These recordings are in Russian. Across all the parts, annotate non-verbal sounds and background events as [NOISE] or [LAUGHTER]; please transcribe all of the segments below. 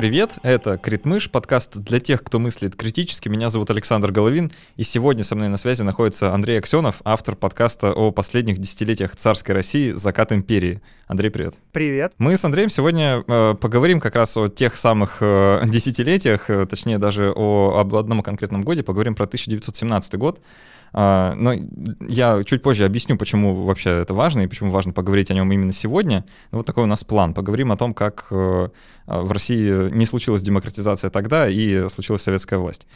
привет! Это Критмыш, подкаст для тех, кто мыслит критически. Меня зовут Александр Головин, и сегодня со мной на связи находится Андрей Аксенов, автор подкаста о последних десятилетиях царской России «Закат империи». Андрей, привет! Привет! Мы с Андреем сегодня э, поговорим как раз о тех самых э, десятилетиях, э, точнее даже о, об одном конкретном годе, поговорим про 1917 год. А, но я чуть позже объясню, почему вообще это важно и почему важно поговорить о нем именно сегодня. Вот такой у нас план. Поговорим о том, как э, в России не случилась демократизация тогда и случилась советская власть.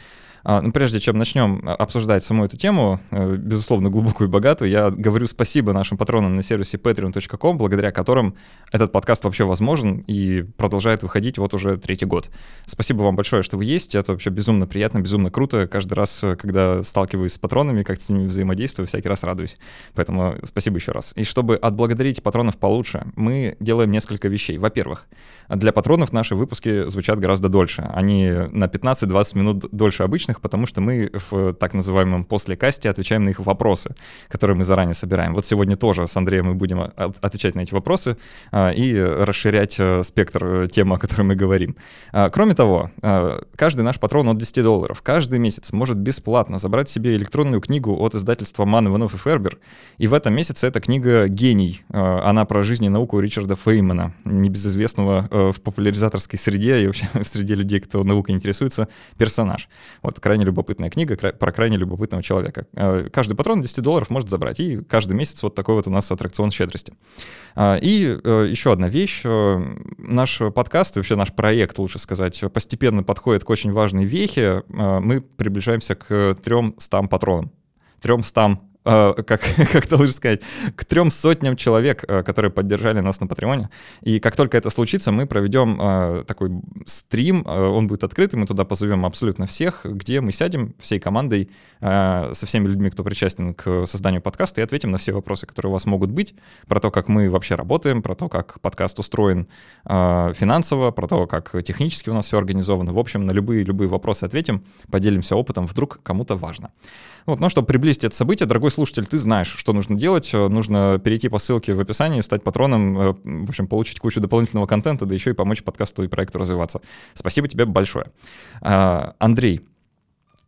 А, ну, прежде чем начнем обсуждать саму эту тему, э, безусловно, глубокую и богатую, я говорю спасибо нашим патронам на сервисе patreon.com, благодаря которым этот подкаст вообще возможен и продолжает выходить вот уже третий год. Спасибо вам большое, что вы есть. Это вообще безумно приятно, безумно круто. Каждый раз, когда сталкиваюсь с патронами, как с ними взаимодействую, всякий раз радуюсь. Поэтому спасибо еще раз. И чтобы отблагодарить патронов получше, мы делаем несколько вещей. Во-первых, для патронов наши выпуски звучат гораздо дольше. Они на 15-20 минут дольше обычных, животных, потому что мы в так называемом послекасте отвечаем на их вопросы, которые мы заранее собираем. Вот сегодня тоже с Андреем мы будем отвечать на эти вопросы а, и расширять э, спектр э, тем, о которой мы говорим. А, кроме того, а, каждый наш патрон от 10 долларов каждый месяц может бесплатно забрать себе электронную книгу от издательства Ман, Иванов и Фербер. И в этом месяце эта книга «Гений». Она про жизнь и науку Ричарда Феймана, небезызвестного э, в популяризаторской среде и вообще [LAUGHS] в среде людей, кто наукой интересуется, персонаж. Вот крайне любопытная книга про крайне любопытного человека. Э, каждый патрон 10 долларов может забрать, и каждый месяц вот такой вот у нас аттракцион щедрости. А, и э, еще одна вещь. Э, наш подкаст, и вообще наш проект, лучше сказать, постепенно подходит к очень важной вехе. Мы приближаемся к 300 патронам. 300 Э, как, [LAUGHS] как должен сказать, к трем сотням человек, э, которые поддержали нас на Патреоне. И как только это случится, мы проведем э, такой стрим, он будет открытый, мы туда позовем абсолютно всех, где мы сядем всей командой, со всеми людьми, кто причастен к созданию подкаста, и ответим на все вопросы, которые у вас могут быть, про то, как мы вообще работаем, про то, как подкаст устроен финансово, про то, как технически у нас все организовано. В общем, на любые-любые вопросы ответим, поделимся опытом, вдруг кому-то важно. Вот, но чтобы приблизить это событие, дорогой слушатель, ты знаешь, что нужно делать. Э, нужно перейти по ссылке в описании, стать патроном, э, в общем, получить кучу дополнительного контента, да еще и помочь подкасту и проекту развиваться. Спасибо тебе большое. А, Андрей,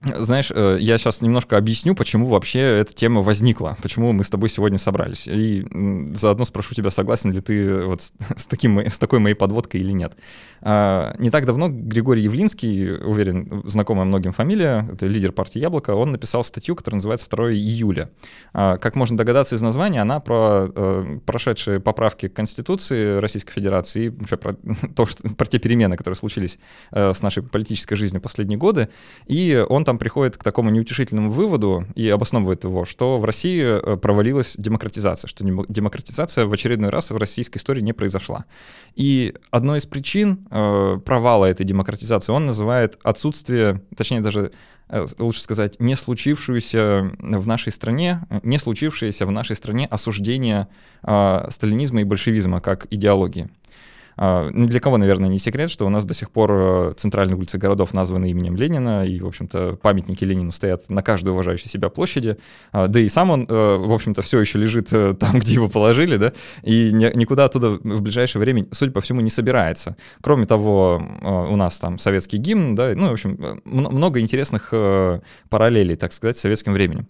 знаешь, э, я сейчас немножко объясню, почему вообще эта тема возникла, почему мы с тобой сегодня собрались. И заодно спрошу тебя, согласен ли ты вот с, [LAUGHS] таким, с такой моей подводкой или нет. А, не так давно Григорий Явлинский, уверен, знакомая многим фамилия, это лидер партии «Яблоко», он написал статью, которая называется «2 июля». А, как можно догадаться из названия, она про э, прошедшие поправки к Конституции Российской Федерации и про, [LAUGHS] то, что, про те перемены, которые случились э, с нашей политической жизнью последние годы. И он там приходит к такому неутешительному выводу и обосновывает его, что в России э, провалилась демократизация, что демократизация в очередной раз в российской истории не произошла. И одной из причин э, провала этой демократизации он называет отсутствие, точнее даже э, лучше сказать, не случившуюся в нашей стране, не случившееся в нашей стране осуждение э, сталинизма и большевизма как идеологии. А, ни для кого, наверное, не секрет, что у нас до сих пор э, центральные улицы городов названы именем Ленина, и, в общем-то, памятники Ленину стоят на каждой уважающей себя площади, а, да и сам он, э, в общем-то, все еще лежит э, там, где его положили, да, и никуда оттуда в ближайшее время, судя по всему, не собирается. Кроме того, у нас там советский гимн, да, ну, в общем, много интересных параллелей, так сказать, с советским временем.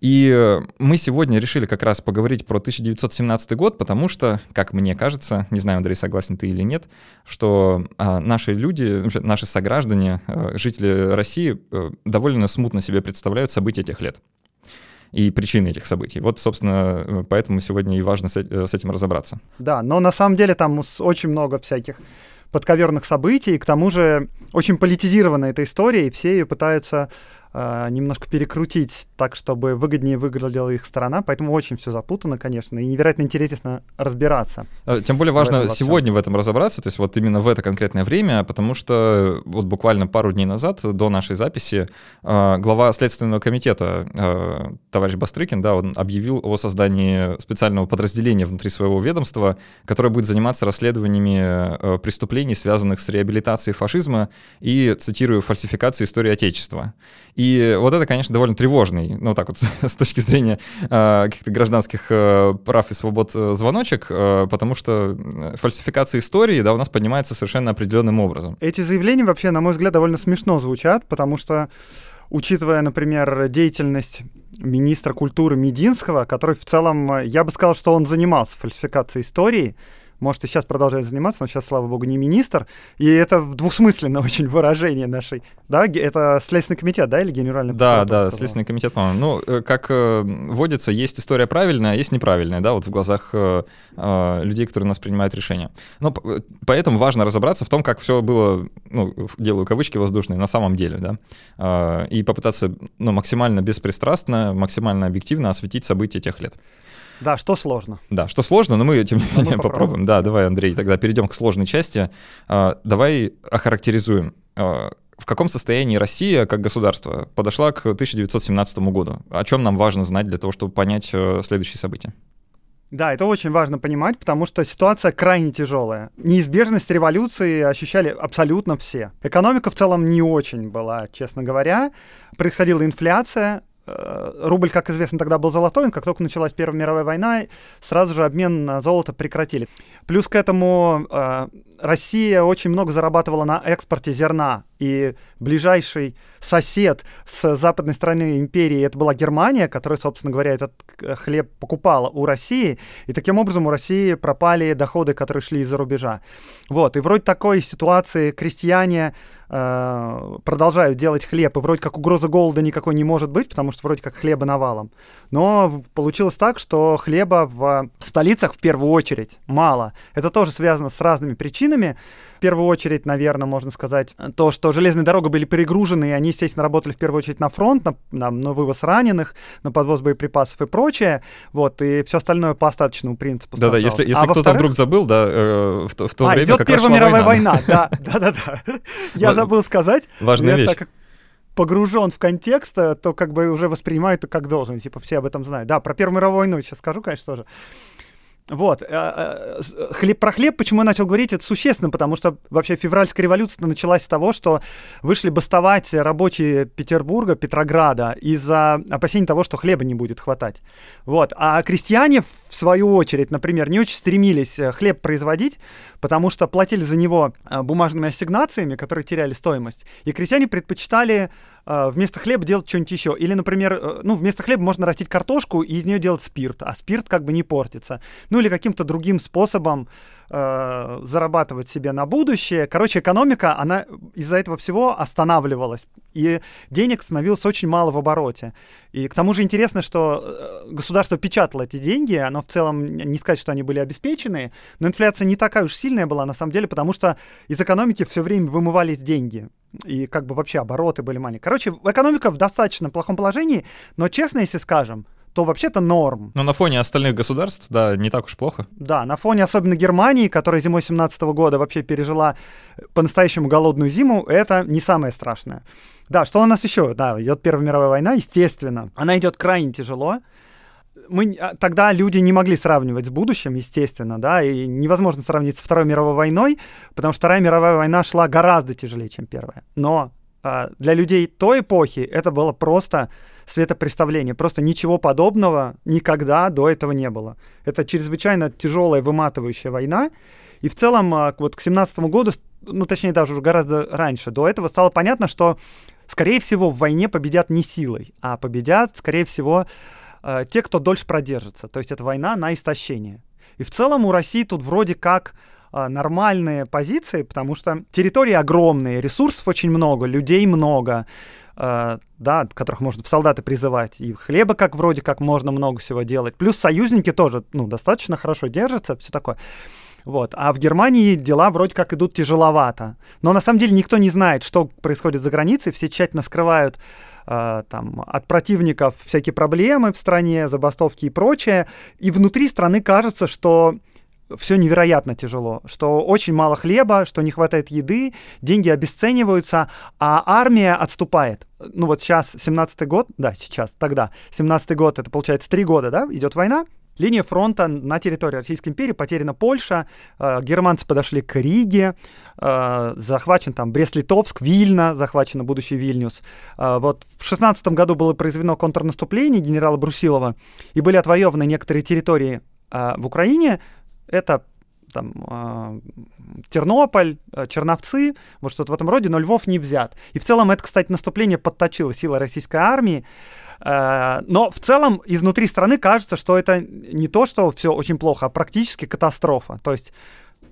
И э, мы сегодня решили как раз поговорить про 1917 год, потому что, как мне кажется, не знаю, Андрей, согласен ты или нет, что а, наши люди, наши сограждане, а, жители России а, довольно смутно себе представляют события тех лет и причины этих событий. Вот, собственно, поэтому сегодня и важно с этим разобраться. Да, но на самом деле там очень много всяких подковерных событий, и к тому же очень политизирована эта история, и все ее пытаются э, немножко перекрутить так, чтобы выгоднее выглядела их сторона. Поэтому очень все запутано, конечно, и невероятно интересно разбираться. А, тем более важно в сегодня в этом разобраться, то есть вот именно в это конкретное время, потому что вот буквально пару дней назад, до нашей записи, э, глава Следственного комитета э, товарищ Бастрыкин, да, он объявил о создании специального подразделения внутри своего ведомства, которое будет заниматься расследованиями э, преступлений, связанных с реабилитацией фашизма и, цитирую, фальсификацией истории Отечества. И И вот это, конечно, довольно тревожный, ну так вот [LAUGHS] с точки зрения э, каких-то гражданских э, прав и свобод э, звоночек, э, потому что фальсификация истории, да, у нас поднимается совершенно определенным образом. Эти заявления вообще, на мой взгляд, довольно смешно звучат, потому что учитывая, например, деятельность министра культуры Мединского, который в целом, я бы сказал, что он занимался фальсификацией истории, может, и сейчас продолжает заниматься, но сейчас, слава богу, не министр. И это двусмысленное [LAUGHS] очень выражение нашей. Да, это Следственный комитет, да, или Генеральный Да, да, сказал? Следственный комитет, по-моему. Ну, э, как э, водится, есть история правильная, а есть неправильная, да, вот в глазах э, э, людей, которые у нас принимают решения. Но э, поэтому важно разобраться в том, как все было, ну, делаю кавычки воздушные, на самом деле, да, э, и попытаться, ну, максимально беспристрастно, максимально объективно осветить события тех лет. Да, что сложно. Да, что сложно, но мы тем не менее попробуем. попробуем. Да, давай, Андрей, тогда перейдем к сложной части. А, давай охарактеризуем а, в каком состоянии Россия как государство подошла к 1917 году? О чем нам важно знать для того, чтобы понять э, следующие события? Да, это очень важно понимать, потому что ситуация крайне тяжелая. Неизбежность революции ощущали абсолютно все. Экономика в целом не очень была, честно говоря. Происходила инфляция, рубль, как известно, тогда был золотой, как только началась Первая мировая война, сразу же обмен на золото прекратили. Плюс к этому э, Россия очень много зарабатывала на экспорте зерна, и ближайший сосед с западной стороны империи это была Германия, которая, собственно говоря, этот хлеб покупала у России, и таким образом у России пропали доходы, которые шли из-за рубежа. Вот, и вроде такой ситуации крестьяне э, продолжают делать хлеб, и вроде как угрозы голода никакой не может быть, потому что вроде как хлеба навалом. Но получилось так, что хлеба в столицах в первую очередь мало. Это тоже связано с разными причинами. В первую очередь, наверное, можно сказать, то, что железные дороги были перегружены, и они, естественно, работали в первую очередь на фронт, на, на, на вывоз раненых, на подвоз боеприпасов и прочее. Вот, и все остальное по остаточному принципу. Да-да, если, если а кто-то вдруг забыл, да, э, в, в то а, время идет как Первая мировая война, да, [LAUGHS] да-да-да. Я забыл сказать. Важная вещь погружен в контекст, э, то как бы уже воспринимают как должен, типа все об этом знают. Да, про Первую мировую войну сейчас скажу, конечно, тоже. Вот. Э, э, хлеб, про хлеб, почему я начал говорить, это существенно, потому что вообще февральская революция началась с того, что вышли бастовать рабочие Петербурга, Петрограда из-за опасений того, что хлеба не будет хватать. Вот. А крестьяне, в свою очередь, например, не очень стремились э, хлеб производить, потому что платили за него бумажными ассигнациями, которые теряли стоимость. И крестьяне предпочитали вместо хлеба делать что-нибудь еще. Или, например, э, ну, вместо хлеба можно растить картошку и из нее делать спирт, а спирт как бы не портится. Ну, или каким-то другим способом э, зарабатывать себе на будущее. Короче, экономика, она из-за этого всего останавливалась. И денег становилось очень мало в обороте. И к тому же интересно, что э, государство печатало эти деньги, оно в целом, не сказать, что они были обеспечены, но инфляция не такая уж сильная была на самом деле, потому что из экономики все время вымывались деньги и как бы вообще обороты были маленькие. Короче, экономика в достаточно плохом положении, но честно, если скажем, то вообще-то норм. Но на фоне остальных государств, да, не так уж плохо. Да, на фоне особенно Германии, которая зимой 17 года вообще пережила по-настоящему голодную зиму, это не самое страшное. Да, что у нас еще? Да, идет Первая мировая война, естественно. Она идет крайне тяжело мы, а, тогда люди не могли сравнивать с будущим, естественно, да, и невозможно сравнить со Второй мировой войной, потому что Вторая мировая война шла гораздо тяжелее, чем Первая. Но э, для людей той эпохи это было просто светопреставление. Просто ничего подобного никогда до этого не было. Это чрезвычайно тяжелая, выматывающая война. И в целом, э, вот к 17 году, ну, точнее, даже уже гораздо раньше, до этого стало понятно, что, скорее всего, в войне победят не силой, а победят, скорее всего, э, те, кто дольше продержится. То есть это война на истощение. И в целом у России тут вроде как э, нормальные позиции, потому что территории огромные, ресурсов очень много, людей много, да, которых можно в солдаты призывать, и хлеба как вроде как можно много всего делать. Плюс союзники тоже, ну, достаточно хорошо держатся, все такое. Вот. А в Германии дела вроде как идут тяжеловато. Но на самом деле никто не знает, что происходит за границей. Все тщательно скрывают э, там, от противников всякие проблемы в стране, забастовки и прочее. И внутри страны кажется, что все невероятно тяжело, что очень мало хлеба, что не хватает еды, деньги обесцениваются, а армия отступает. Ну вот сейчас 17-й год, да, сейчас, тогда, 17-й год, это получается 3 года, да, идет война, линия фронта на территории Российской империи, потеряна Польша, э, германцы подошли к Риге, э, захвачен там Брест-Литовск, Вильна, захвачена будущий Вильнюс. Э, вот в 16 году было произведено контрнаступление генерала Брусилова, и были отвоеваны некоторые территории э, в Украине. Это там э, Тернополь, э, Черновцы, вот что-то в этом роде, но Львов не взят. И в целом это, кстати, наступление подточило силы российской армии. Э, но в целом изнутри страны кажется, что это не то, что все очень плохо, а практически катастрофа. То есть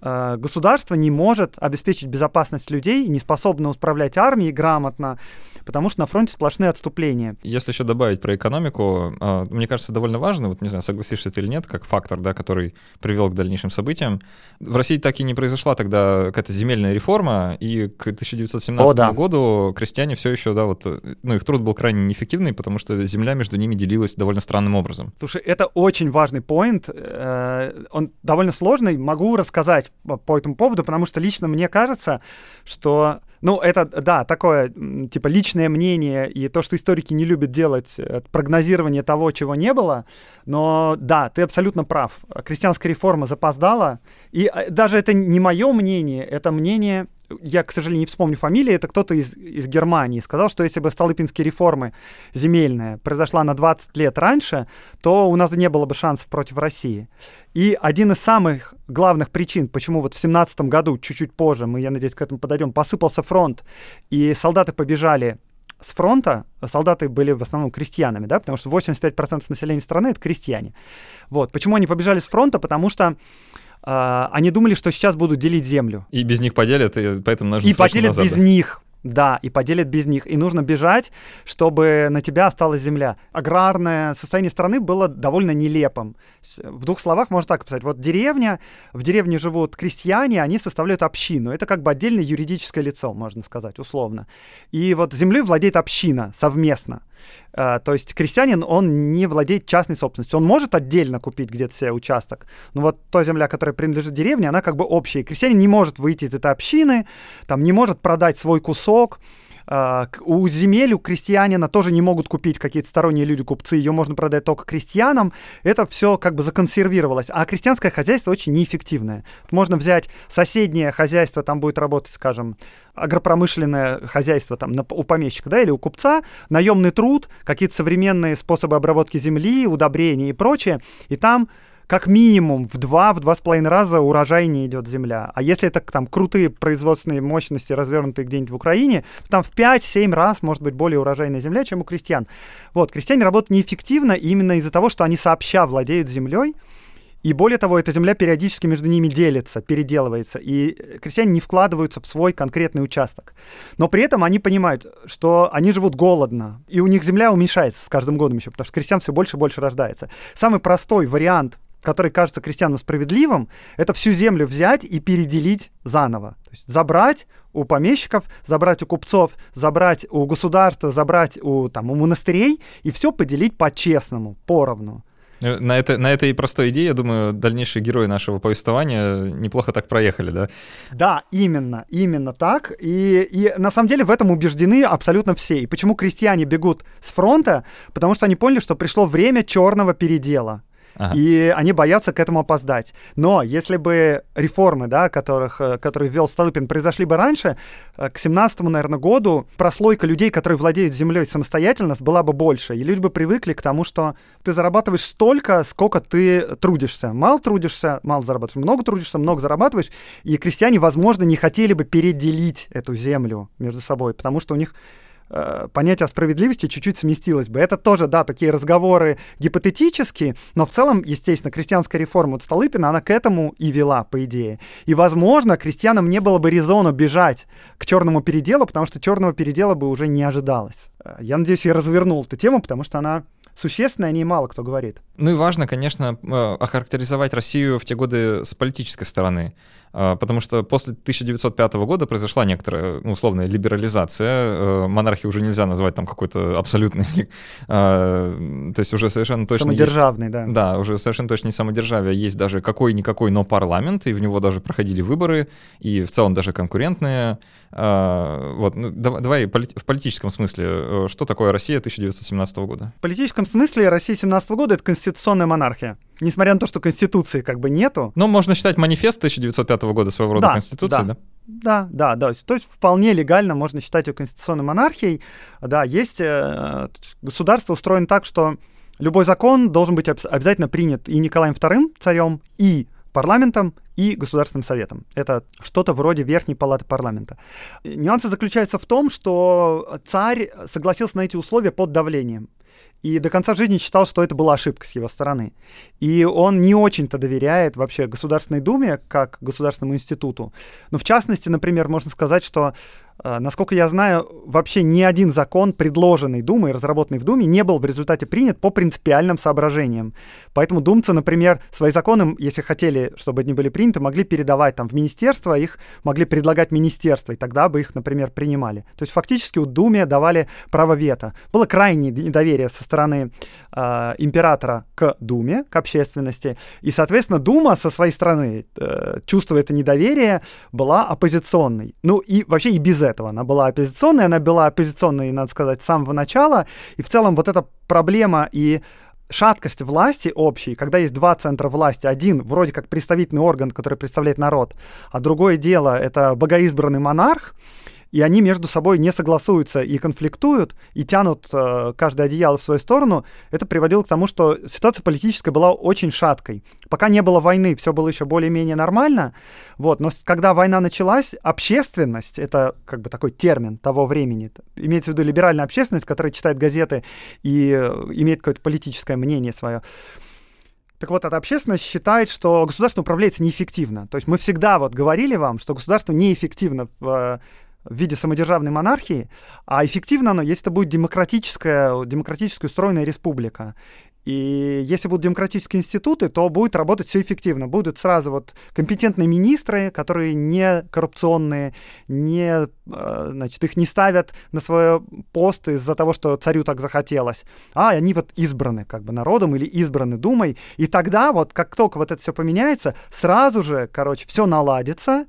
государство не может обеспечить безопасность людей, не способно управлять армией грамотно, потому что на фронте сплошные отступления. Если еще добавить про экономику, а, мне кажется, довольно важно, вот не знаю, согласишься ты или нет, как фактор, да, который привел к дальнейшим событиям. В России так и не произошла тогда какая-то земельная реформа, и к 1917 О, да. году крестьяне все еще, да, вот, ну, их труд был крайне неэффективный, потому что земля между ними делилась довольно странным образом. Слушай, это очень важный поинт, э, он довольно сложный, могу рассказать по этому поводу, потому что лично мне кажется, что ну, это, да, такое, типа, личное мнение и то, что историки не любят делать, э, прогнозирование того, чего не было. Но да, ты абсолютно прав. Крестьянская реформа запоздала. И э, даже это не мое мнение, это мнение я, к сожалению, не вспомню фамилии, это кто-то из, из Германии, сказал, что если бы Столыпинские реформы земельная произошла на 20 лет раньше, то у нас не было бы шансов против России. И один из самых главных причин, почему вот в 17 году, чуть-чуть позже, мы, я надеюсь, к этому подойдем, посыпался фронт, и солдаты побежали с фронта, солдаты были в основном крестьянами, да, потому что 85% населения страны — это крестьяне. Вот. Почему они побежали с фронта? Потому что Uh, они думали, что сейчас будут делить землю. И без них поделят, и поэтому нужно И поделят назад. без них. Да, и поделят без них. И нужно бежать, чтобы на тебя осталась земля. Аграрное состояние страны было довольно нелепым. В двух словах можно так описать. Вот деревня, в деревне живут крестьяне, они составляют общину. Это как бы отдельное юридическое лицо, можно сказать, условно. И вот землей владеет община совместно. Uh, то есть крестьянин, он не владеет частной собственностью. Он может отдельно купить где-то себе участок, но вот та земля, которая принадлежит деревне, она как бы общая. крестьянин не может выйти из этой общины, там не может продать свой кусок, у земель у крестьянина тоже не могут купить какие-то сторонние люди, купцы, ее можно продать только крестьянам. Это все как бы законсервировалось. А крестьянское хозяйство очень неэффективное. Можно взять соседнее хозяйство, там будет работать, скажем, агропромышленное хозяйство там, у помещика да, или у купца, наемный труд, какие-то современные способы обработки земли, удобрения и прочее. И там как минимум в два, в два с половиной раза урожайнее идет земля. А если это там крутые производственные мощности, развернутые где-нибудь в Украине, то там в 5-7 раз может быть более урожайная земля, чем у крестьян. Вот, крестьяне работают неэффективно именно из-за того, что они сообща владеют землей, и более того, эта земля периодически между ними делится, переделывается, и крестьяне не вкладываются в свой конкретный участок. Но при этом они понимают, что они живут голодно, и у них земля уменьшается с каждым годом еще, потому что крестьян все больше и больше рождается. Самый простой вариант который кажется крестьянам справедливым, это всю землю взять и переделить заново. То есть забрать у помещиков, забрать у купцов, забрать у государства, забрать у, там, у монастырей и все поделить по-честному, поровну. Э, на, это, на этой простой идее, я думаю, дальнейшие герои нашего повествования неплохо так проехали, да? Да, именно, именно так. И, и на самом деле в этом убеждены абсолютно все. И почему крестьяне бегут с фронта? Потому что они поняли, что пришло время черного передела. Ага. И они боятся к этому опоздать. Но если бы реформы, да, которых, э, которые ввел Столыпин, произошли бы раньше, э, к 17 наверное, году прослойка людей, которые владеют землей самостоятельно, была бы больше. И люди бы привыкли к тому, что ты зарабатываешь столько, сколько ты трудишься. Мало трудишься, мало зарабатываешь. Много трудишься, много зарабатываешь. И крестьяне, возможно, не хотели бы переделить эту землю между собой, потому что у них понятие о справедливости чуть-чуть сместилось бы. Это тоже, да, такие разговоры гипотетические, но в целом, естественно, крестьянская реформа от Столыпина, она к этому и вела, по идее. И, возможно, крестьянам не было бы резона бежать к черному переделу, потому что черного передела бы уже не ожидалось. Э, я надеюсь, я развернул эту тему, потому что она существенная, о ней мало кто говорит. Ну и важно, конечно, э, охарактеризовать Россию в те годы с политической стороны. А, потому что после 1905 года произошла некоторая ну, условная либерализация. Э, монархии уже нельзя назвать там какой-то абсолютный, а, [LAUGHS] то есть уже совершенно точно Самодержавный, есть, да. Да, уже совершенно точно не самодержавие, есть даже какой-никакой, но парламент, и в него даже проходили выборы, и в целом даже конкурентные. А, вот, ну, давай в политическом смысле, э, что такое Россия 1917 года? В политическом смысле Россия 17 года — это конституционная монархия. Несмотря на то, что Конституции как бы нету. Ну, можно считать манифест 1905 года своего рода Да, Конституции, да. да? Да, да. То есть вполне легально можно считать ее конституционной монархией. Да, есть э, государство устроено так, что любой закон должен быть обязательно принят и Николаем II царем, и парламентом, и Государственным советом. Это что-то вроде верхней палаты парламента. Нюансы заключаются в том, что царь согласился на эти условия под давлением. И до конца жизни считал, что это была ошибка с его стороны. И он не очень-то доверяет вообще Государственной Думе как государственному институту. Но в частности, например, можно сказать, что, насколько я знаю, вообще ни один закон, предложенный Думой, разработанный в Думе, не был в результате принят по принципиальным соображениям. Поэтому думцы, например, свои законы, если хотели, чтобы они были приняты, могли передавать там в министерство, их могли предлагать министерство, и тогда бы их, например, принимали. То есть фактически у Думе давали право вето. Было крайнее недоверие со стороны э, императора к Думе, к общественности, и, соответственно, Дума со своей стороны, э, чувствуя это недоверие, была оппозиционной. Ну и вообще и без этого. Она была оппозиционной, она была оппозиционной, надо сказать, с самого начала, и в целом вот эта проблема и шаткость власти общей, когда есть два центра власти, один вроде как представительный орган, который представляет народ, а другое дело это богоизбранный монарх, и они между собой не согласуются и конфликтуют, и тянут э, каждое одеяло в свою сторону, это приводило к тому, что ситуация политическая была очень шаткой. Пока не было войны, все было еще более-менее нормально, вот, но когда война началась, общественность, это как бы такой термин того времени, имеется в виду либеральная общественность, которая читает газеты и э, имеет какое-то политическое мнение свое, так вот, эта общественность считает, что государство управляется неэффективно. То есть мы всегда вот говорили вам, что государство неэффективно в, э, в виде самодержавной монархии, а эффективно оно, если это будет демократическая, демократически устроенная республика. И если будут демократические институты, то будет работать все эффективно. Будут сразу вот компетентные министры, которые не коррупционные, не, э, значит, их не ставят на свой пост из-за того, что царю так захотелось, а они вот избраны как бы народом или избраны думой. И тогда вот как только вот это все поменяется, сразу же, короче, все наладится,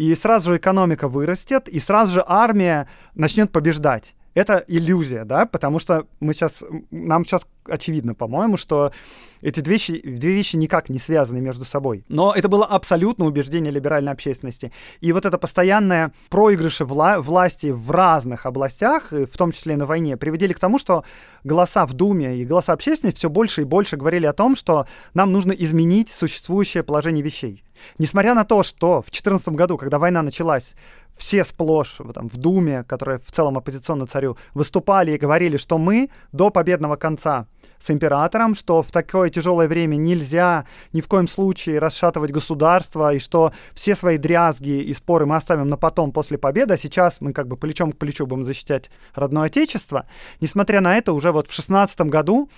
и сразу же экономика вырастет, и сразу же армия начнет побеждать. Это иллюзия, да, потому что мы сейчас, нам сейчас очевидно, по-моему, что эти две вещи, две вещи никак не связаны между собой. Но это было абсолютно убеждение либеральной общественности. И вот это постоянное проигрыши вла- власти в разных областях, в том числе и на войне, приводили к тому, что голоса в Думе и голоса общественности все больше и больше говорили о том, что нам нужно изменить существующее положение вещей. Несмотря на то, что в 2014 году, когда война началась, все сплошь там, в Думе, которая в целом оппозиционна царю, выступали и говорили, что мы до победного конца с императором, что в такое тяжелое время нельзя ни в коем случае расшатывать государство, и что все свои дрязги и споры мы оставим на потом, после победы, а сейчас мы как бы плечом к плечу будем защищать родное отечество. Несмотря на это, уже вот в 16 году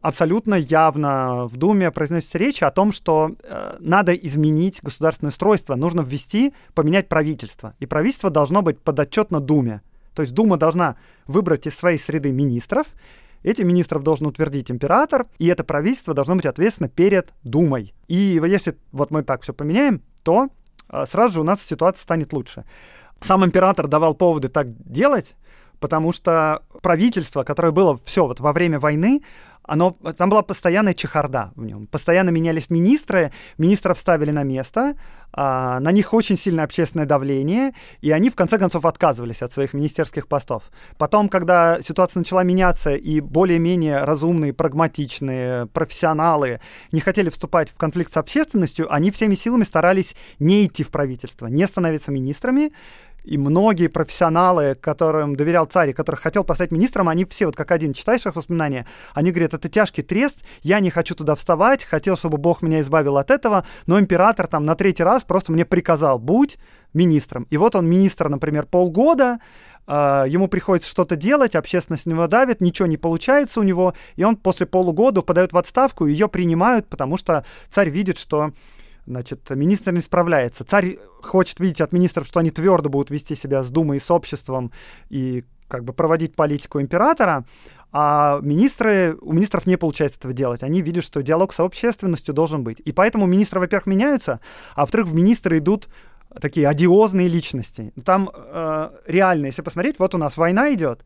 абсолютно явно в Думе произносится речь о том, что э, надо изменить государственное устройство, нужно ввести, поменять правительство. И правительство должно быть подотчетно Думе. То есть Дума должна выбрать из своей среды министров, эти министров должен утвердить император, и это правительство должно быть ответственно перед Думой. И если вот мы так все поменяем, то э, сразу же у нас ситуация станет лучше. Сам император давал поводы так делать, потому что правительство, которое было все вот во время войны, оно, там была постоянная чехарда в нем. Постоянно менялись министры, министров ставили на место, а, на них очень сильное общественное давление, и они в конце концов отказывались от своих министерских постов. Потом, когда ситуация начала меняться, и более-менее разумные, прагматичные профессионалы не хотели вступать в конфликт с общественностью, они всеми силами старались не идти в правительство, не становиться министрами, и многие профессионалы, которым доверял царь, которых хотел поставить министром, они все, вот как один, читаешь их воспоминания, они говорят, это тяжкий трест, я не хочу туда вставать, хотел, чтобы Бог меня избавил от этого, но император там на третий раз просто мне приказал, будь министром. И вот он министр, например, полгода, э, ему приходится что-то делать, общественность на него давит, ничего не получается у него, и он после полугода подает в отставку, ее принимают, потому что царь видит, что Значит, министр не справляется. Царь хочет видеть от министров, что они твердо будут вести себя с Думой и с обществом и как бы проводить политику императора, а министры, у министров не получается этого делать. Они видят, что диалог с общественностью должен быть. И поэтому министры, во-первых, меняются, а во-вторых, в министры идут такие одиозные личности. Там э, реально, если посмотреть, вот у нас война идет,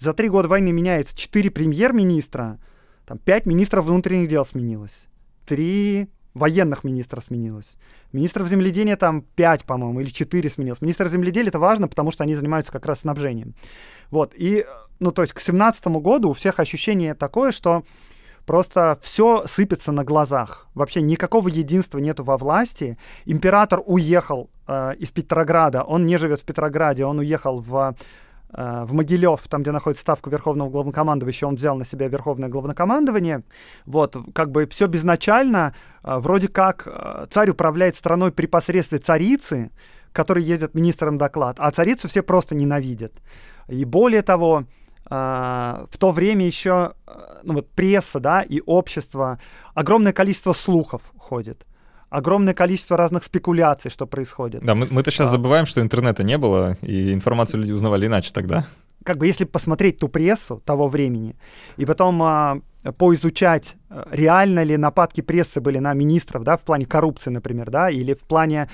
за три года войны меняется четыре премьер-министра, там пять министров внутренних дел сменилось три военных министра сменилось. Министров земледелия там 5, по-моему, или 4 сменилось. Министр земледелия это важно, потому что они занимаются как раз снабжением. Вот, и, ну, то есть к 2017 году у всех ощущение такое, что просто все сыпется на глазах. Вообще никакого единства нету во власти. Император уехал э, из Петрограда, он не живет в Петрограде, он уехал в в Могилев, там, где находится ставка Верховного Главнокомандующего, он взял на себя Верховное Главнокомандование. Вот, как бы все безначально. Э, вроде как э, царь управляет страной при посредстве царицы, который ездит министром доклад, а царицу все просто ненавидят. И более того, в то время еще ну вот пресса, да, и общество, огромное количество слухов ходит огромное количество разных спекуляций, что происходит. Да, мы, мы-то сейчас а, забываем, что интернета не было, и информацию люди узнавали иначе тогда. Как бы если посмотреть ту прессу того времени, и потом а, поизучать, а, реально ли нападки прессы были на министров, да, в плане коррупции, например, да, или в плане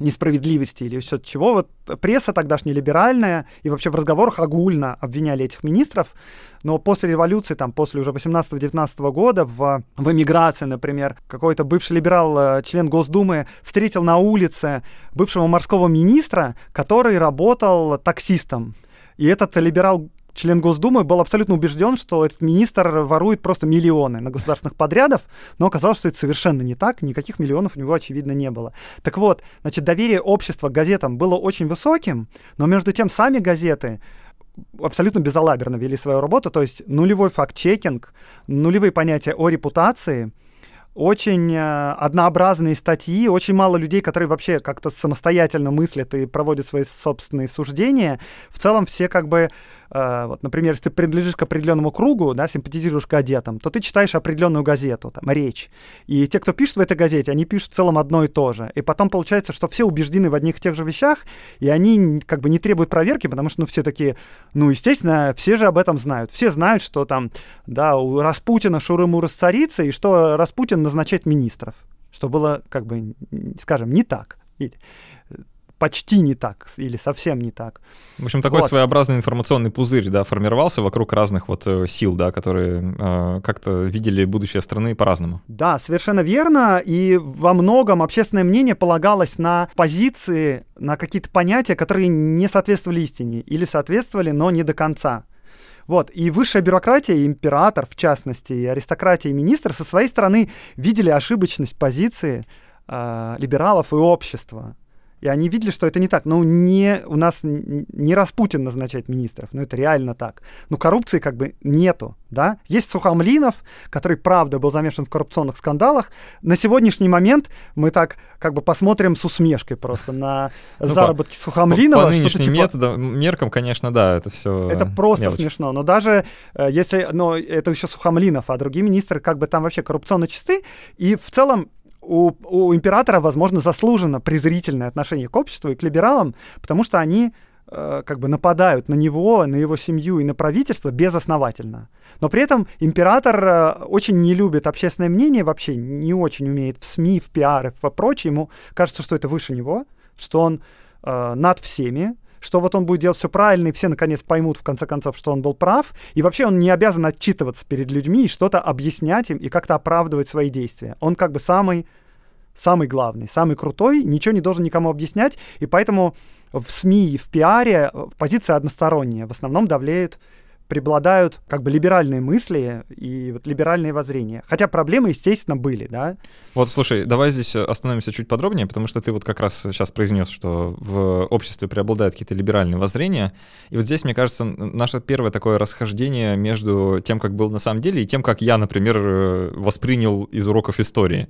несправедливости или все чего. Вот пресса тогдашняя либеральная и вообще в разговорах огульно обвиняли этих министров. Но после революции, там, после уже 18-19 года в, в эмиграции, например, какой-то бывший либерал, э, член Госдумы, встретил на улице бывшего морского министра, который работал таксистом. И этот либерал член Госдумы был абсолютно убежден, что этот министр ворует просто миллионы на государственных подрядов, но оказалось, что это совершенно не так, никаких миллионов у него, очевидно, не было. Так вот, значит, доверие общества к газетам было очень высоким, но между тем сами газеты абсолютно безалаберно вели свою работу, то есть нулевой факт-чекинг, нулевые понятия о репутации — очень э, однообразные статьи, очень мало людей, которые вообще как-то самостоятельно мыслят и проводят свои собственные суждения. В целом все как бы Uh, вот, например, если ты принадлежишь к определенному кругу, да, симпатизируешь газетам, то ты читаешь определенную газету, там, речь. И те, кто пишет в этой газете, они пишут в целом одно и то же. И потом получается, что все убеждены в одних и тех же вещах, и они как бы не требуют проверки, потому что, ну, все такие, ну, естественно, все же об этом знают. Все знают, что там, да, у Распутина Шуры-Муры с царицей, и что Распутин назначает министров. Что было, как бы, скажем, не так. Или, почти не так или совсем не так. В общем, такой вот. своеобразный информационный пузырь, да, формировался вокруг разных вот э, сил, да, которые э, как-то видели будущее страны по-разному. Да, совершенно верно, и во многом общественное мнение полагалось на позиции, на какие-то понятия, которые не соответствовали истине или соответствовали, но не до конца. Вот, и высшая бюрократия, император, в частности, и аристократия, и министр со своей стороны видели ошибочность позиции э, либералов и общества. И они видели, что это не так. Ну, не, у нас не Распутин назначает министров, но это реально так. Но коррупции как бы нету, да. Есть Сухомлинов, который, правда, был замешан в коррупционных скандалах. На сегодняшний момент мы так как бы посмотрим с усмешкой просто на [LAUGHS] ну, заработки Сухомлинова. По, нынешним типа... методам, меркам, конечно, да, это все Это просто смешно. Но даже э, если, но это еще Сухомлинов, а другие министры как бы там вообще коррупционно чисты. И в целом у, у императора, возможно, заслуженно презрительное отношение к обществу и к либералам, потому что они э, как бы нападают на него, на его семью и на правительство безосновательно. Но при этом император э, очень не любит общественное мнение, вообще не очень умеет в СМИ, в пиар и в прочее. Ему кажется, что это выше него, что он э, над всеми, что вот он будет делать все правильно, и все наконец поймут в конце концов, что он был прав. И вообще он не обязан отчитываться перед людьми и что-то объяснять им и как-то оправдывать свои действия. Он как бы самый, самый главный, самый крутой, ничего не должен никому объяснять, и поэтому в СМИ и в пиаре позиция односторонняя. В основном давлеет преобладают как бы либеральные мысли и вот либеральные воззрения. Хотя проблемы, естественно, были, да. Вот, слушай, давай здесь остановимся чуть подробнее, потому что ты вот как раз сейчас произнес, что в обществе преобладают какие-то либеральные воззрения. И вот здесь, мне кажется, наше первое такое расхождение между тем, как было на самом деле, и тем, как я, например, э, воспринял из уроков истории.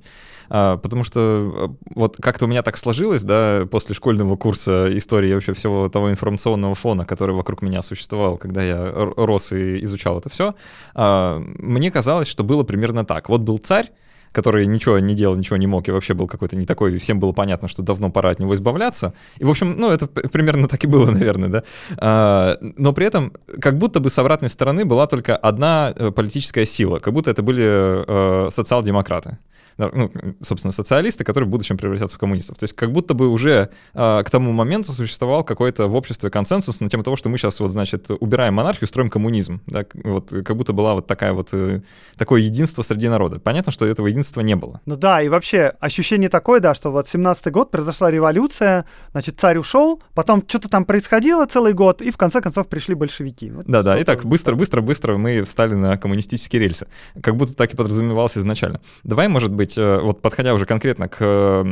А, потому что э, вот как-то у меня так сложилось, да, после школьного курса истории вообще всего того информационного фона, который вокруг меня существовал, когда я рос и изучал это все, а, мне казалось, что было примерно так. Вот был царь, который ничего не делал, ничего не мог, и вообще был какой-то не такой, и всем было понятно, что давно пора от него избавляться. И, в общем, ну, это примерно так и было, [LAUGHS] наверное, да. А, но при этом, как будто бы с обратной стороны была только одна э, политическая сила, как будто это были э, социал-демократы. Ну, собственно, социалисты, которые в будущем превратятся в коммунистов. То есть как будто бы уже э, к тому моменту существовал какой-то в обществе консенсус на тему того, что мы сейчас вот, значит, убираем монархию, строим коммунизм. Да? Вот как будто была вот такая вот, э, такое единство среди народа. Понятно, что этого единства не было. Ну да, и вообще ощущение такое, да, что вот 17-й год произошла революция, значит, царь ушел, потом что-то там происходило целый год, и в конце концов пришли большевики. Да-да, вот и так быстро-быстро-быстро мы встали на коммунистические рельсы. Как будто так и подразумевалось изначально. Давай, может быть, э, вот подходя уже конкретно к,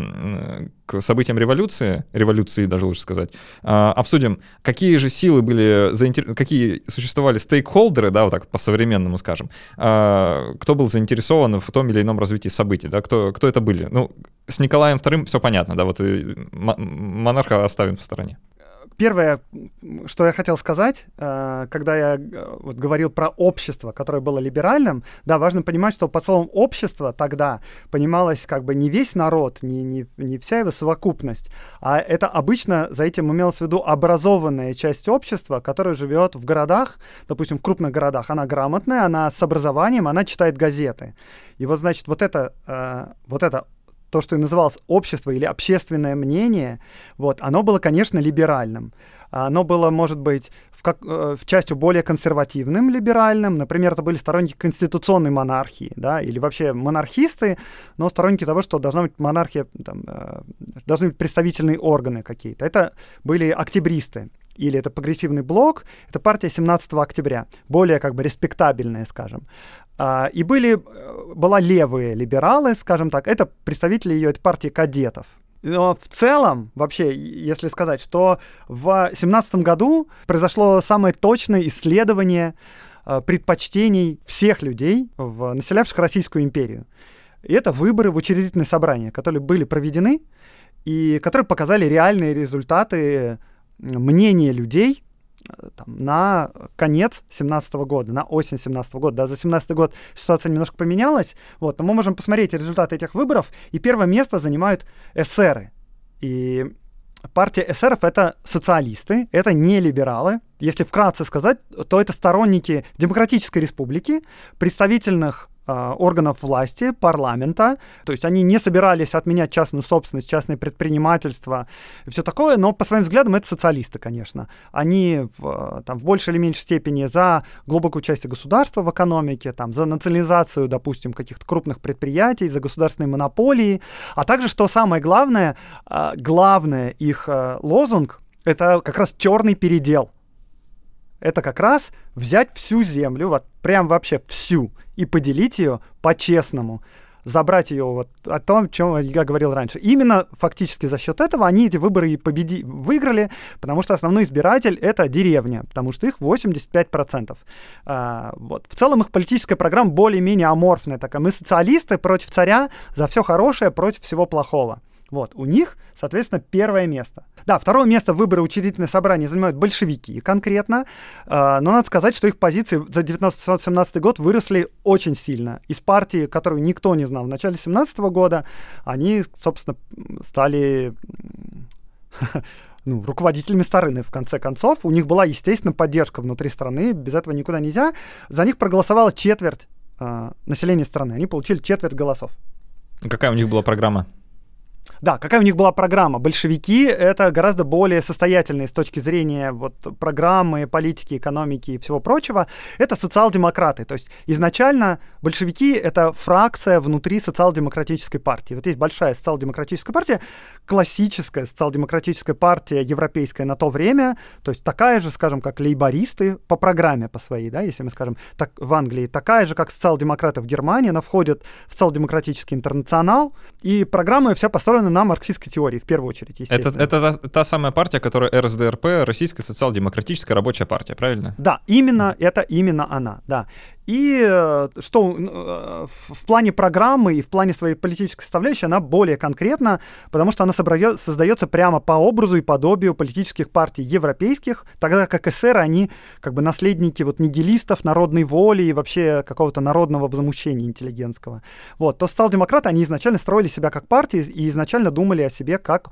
к событиям революции, революции даже лучше сказать, а, обсудим, какие же силы были, какие существовали стейкхолдеры, да, вот так по-современному скажем, а, кто был заинтересован в том или ином развитии событий, да, кто, кто это были. Ну, с Николаем II все понятно, да, вот монарха оставим в стороне. Первое, что я хотел сказать, э, когда я э, вот говорил про общество, которое было либеральным, да, важно понимать, что под словом общество тогда понималось как бы не весь народ, не, не, не вся его совокупность, а это обычно за этим имелось в виду образованная часть общества, которая живет в городах, допустим, в крупных городах. Она грамотная, она с образованием, она читает газеты. И вот, значит, вот это, э, вот это то, что и называлось общество или общественное мнение, вот, оно было, конечно, либеральным. Оно было, может быть, в, как, э, в частью более консервативным либеральным. Например, это были сторонники конституционной монархии, да, или вообще монархисты, но сторонники того, что должна быть монархия, там, э, должны быть представительные органы какие-то. Это были октябристы или это прогрессивный блок, это партия 17 октября, более как бы респектабельная, скажем. А, и были, э, была левые либералы, скажем так, это представители ее, это партии кадетов. Но в целом, вообще, если сказать, что в 2017 году произошло самое точное исследование э, предпочтений всех людей, в, населявших Российскую империю. И это выборы в учредительное собрание, которые были проведены и которые показали реальные результаты мнения людей там, на конец 17 года, на осень 17 года. Да, за 17 год ситуация немножко поменялась, вот, но мы можем посмотреть результаты этих выборов, и первое место занимают эсеры. И партия эсеров — это социалисты, это не либералы. Если вкратце сказать, то это сторонники Демократической Республики, представительных органов власти, парламента. То есть они не собирались отменять частную собственность, частное предпринимательство и все такое, но по своим взглядам это социалисты, конечно. Они в, там, в большей или меньшей степени за глубокую часть государства в экономике, там, за национализацию, допустим, каких-то крупных предприятий, за государственные монополии, а также, что самое главное, а, главное их лозунг — это как раз черный передел — это как раз взять всю землю, вот прям вообще всю, и поделить ее по-честному. Забрать ее вот о том, о чем я говорил раньше. Именно фактически за счет этого они эти выборы и победи... выиграли, потому что основной избиратель — это деревня, потому что их 85%. А, вот. В целом их политическая программа более-менее аморфная. Такая. Мы социалисты против царя, за все хорошее против всего плохого. Вот, у них, соответственно, первое место. Да, второе место в выборы учредительное собрание занимают большевики конкретно, э, но надо сказать, что их позиции за 1917 год выросли очень сильно. Из партии, которую никто не знал в начале 17 года, они, собственно, стали [LAUGHS] ну, руководителями страны, в конце концов. У них была, естественно, поддержка внутри страны, без этого никуда нельзя. За них проголосовала четверть э, населения страны. Они получили четверть голосов. Какая у них была программа? Да, какая у них была программа? Большевики — это гораздо более состоятельные с точки зрения вот, программы, политики, экономики и всего прочего. Это социал-демократы. То есть изначально большевики — это фракция внутри социал-демократической партии. Вот есть большая социал-демократическая партия, классическая социал-демократическая партия европейская на то время, то есть такая же, скажем, как лейбористы по программе по своей, да, если мы скажем, так, в Англии, такая же, как социал-демократы в Германии, она входит в социал-демократический интернационал, и программа вся построена построена на марксистской теории, в первую очередь, Это, это та, та самая партия, которая РСДРП, Российская социал-демократическая рабочая партия, правильно? Да, именно, это именно она, да. И э, что э, в плане программы и в плане своей политической составляющей она более конкретна, потому что она создается прямо по образу и подобию политических партий европейских, тогда как эсеры, они как бы наследники вот нигилистов, народной воли и вообще какого-то народного возмущения интеллигентского. Вот. То социал-демократы, они изначально строили себя как партии и изначально думали о себе как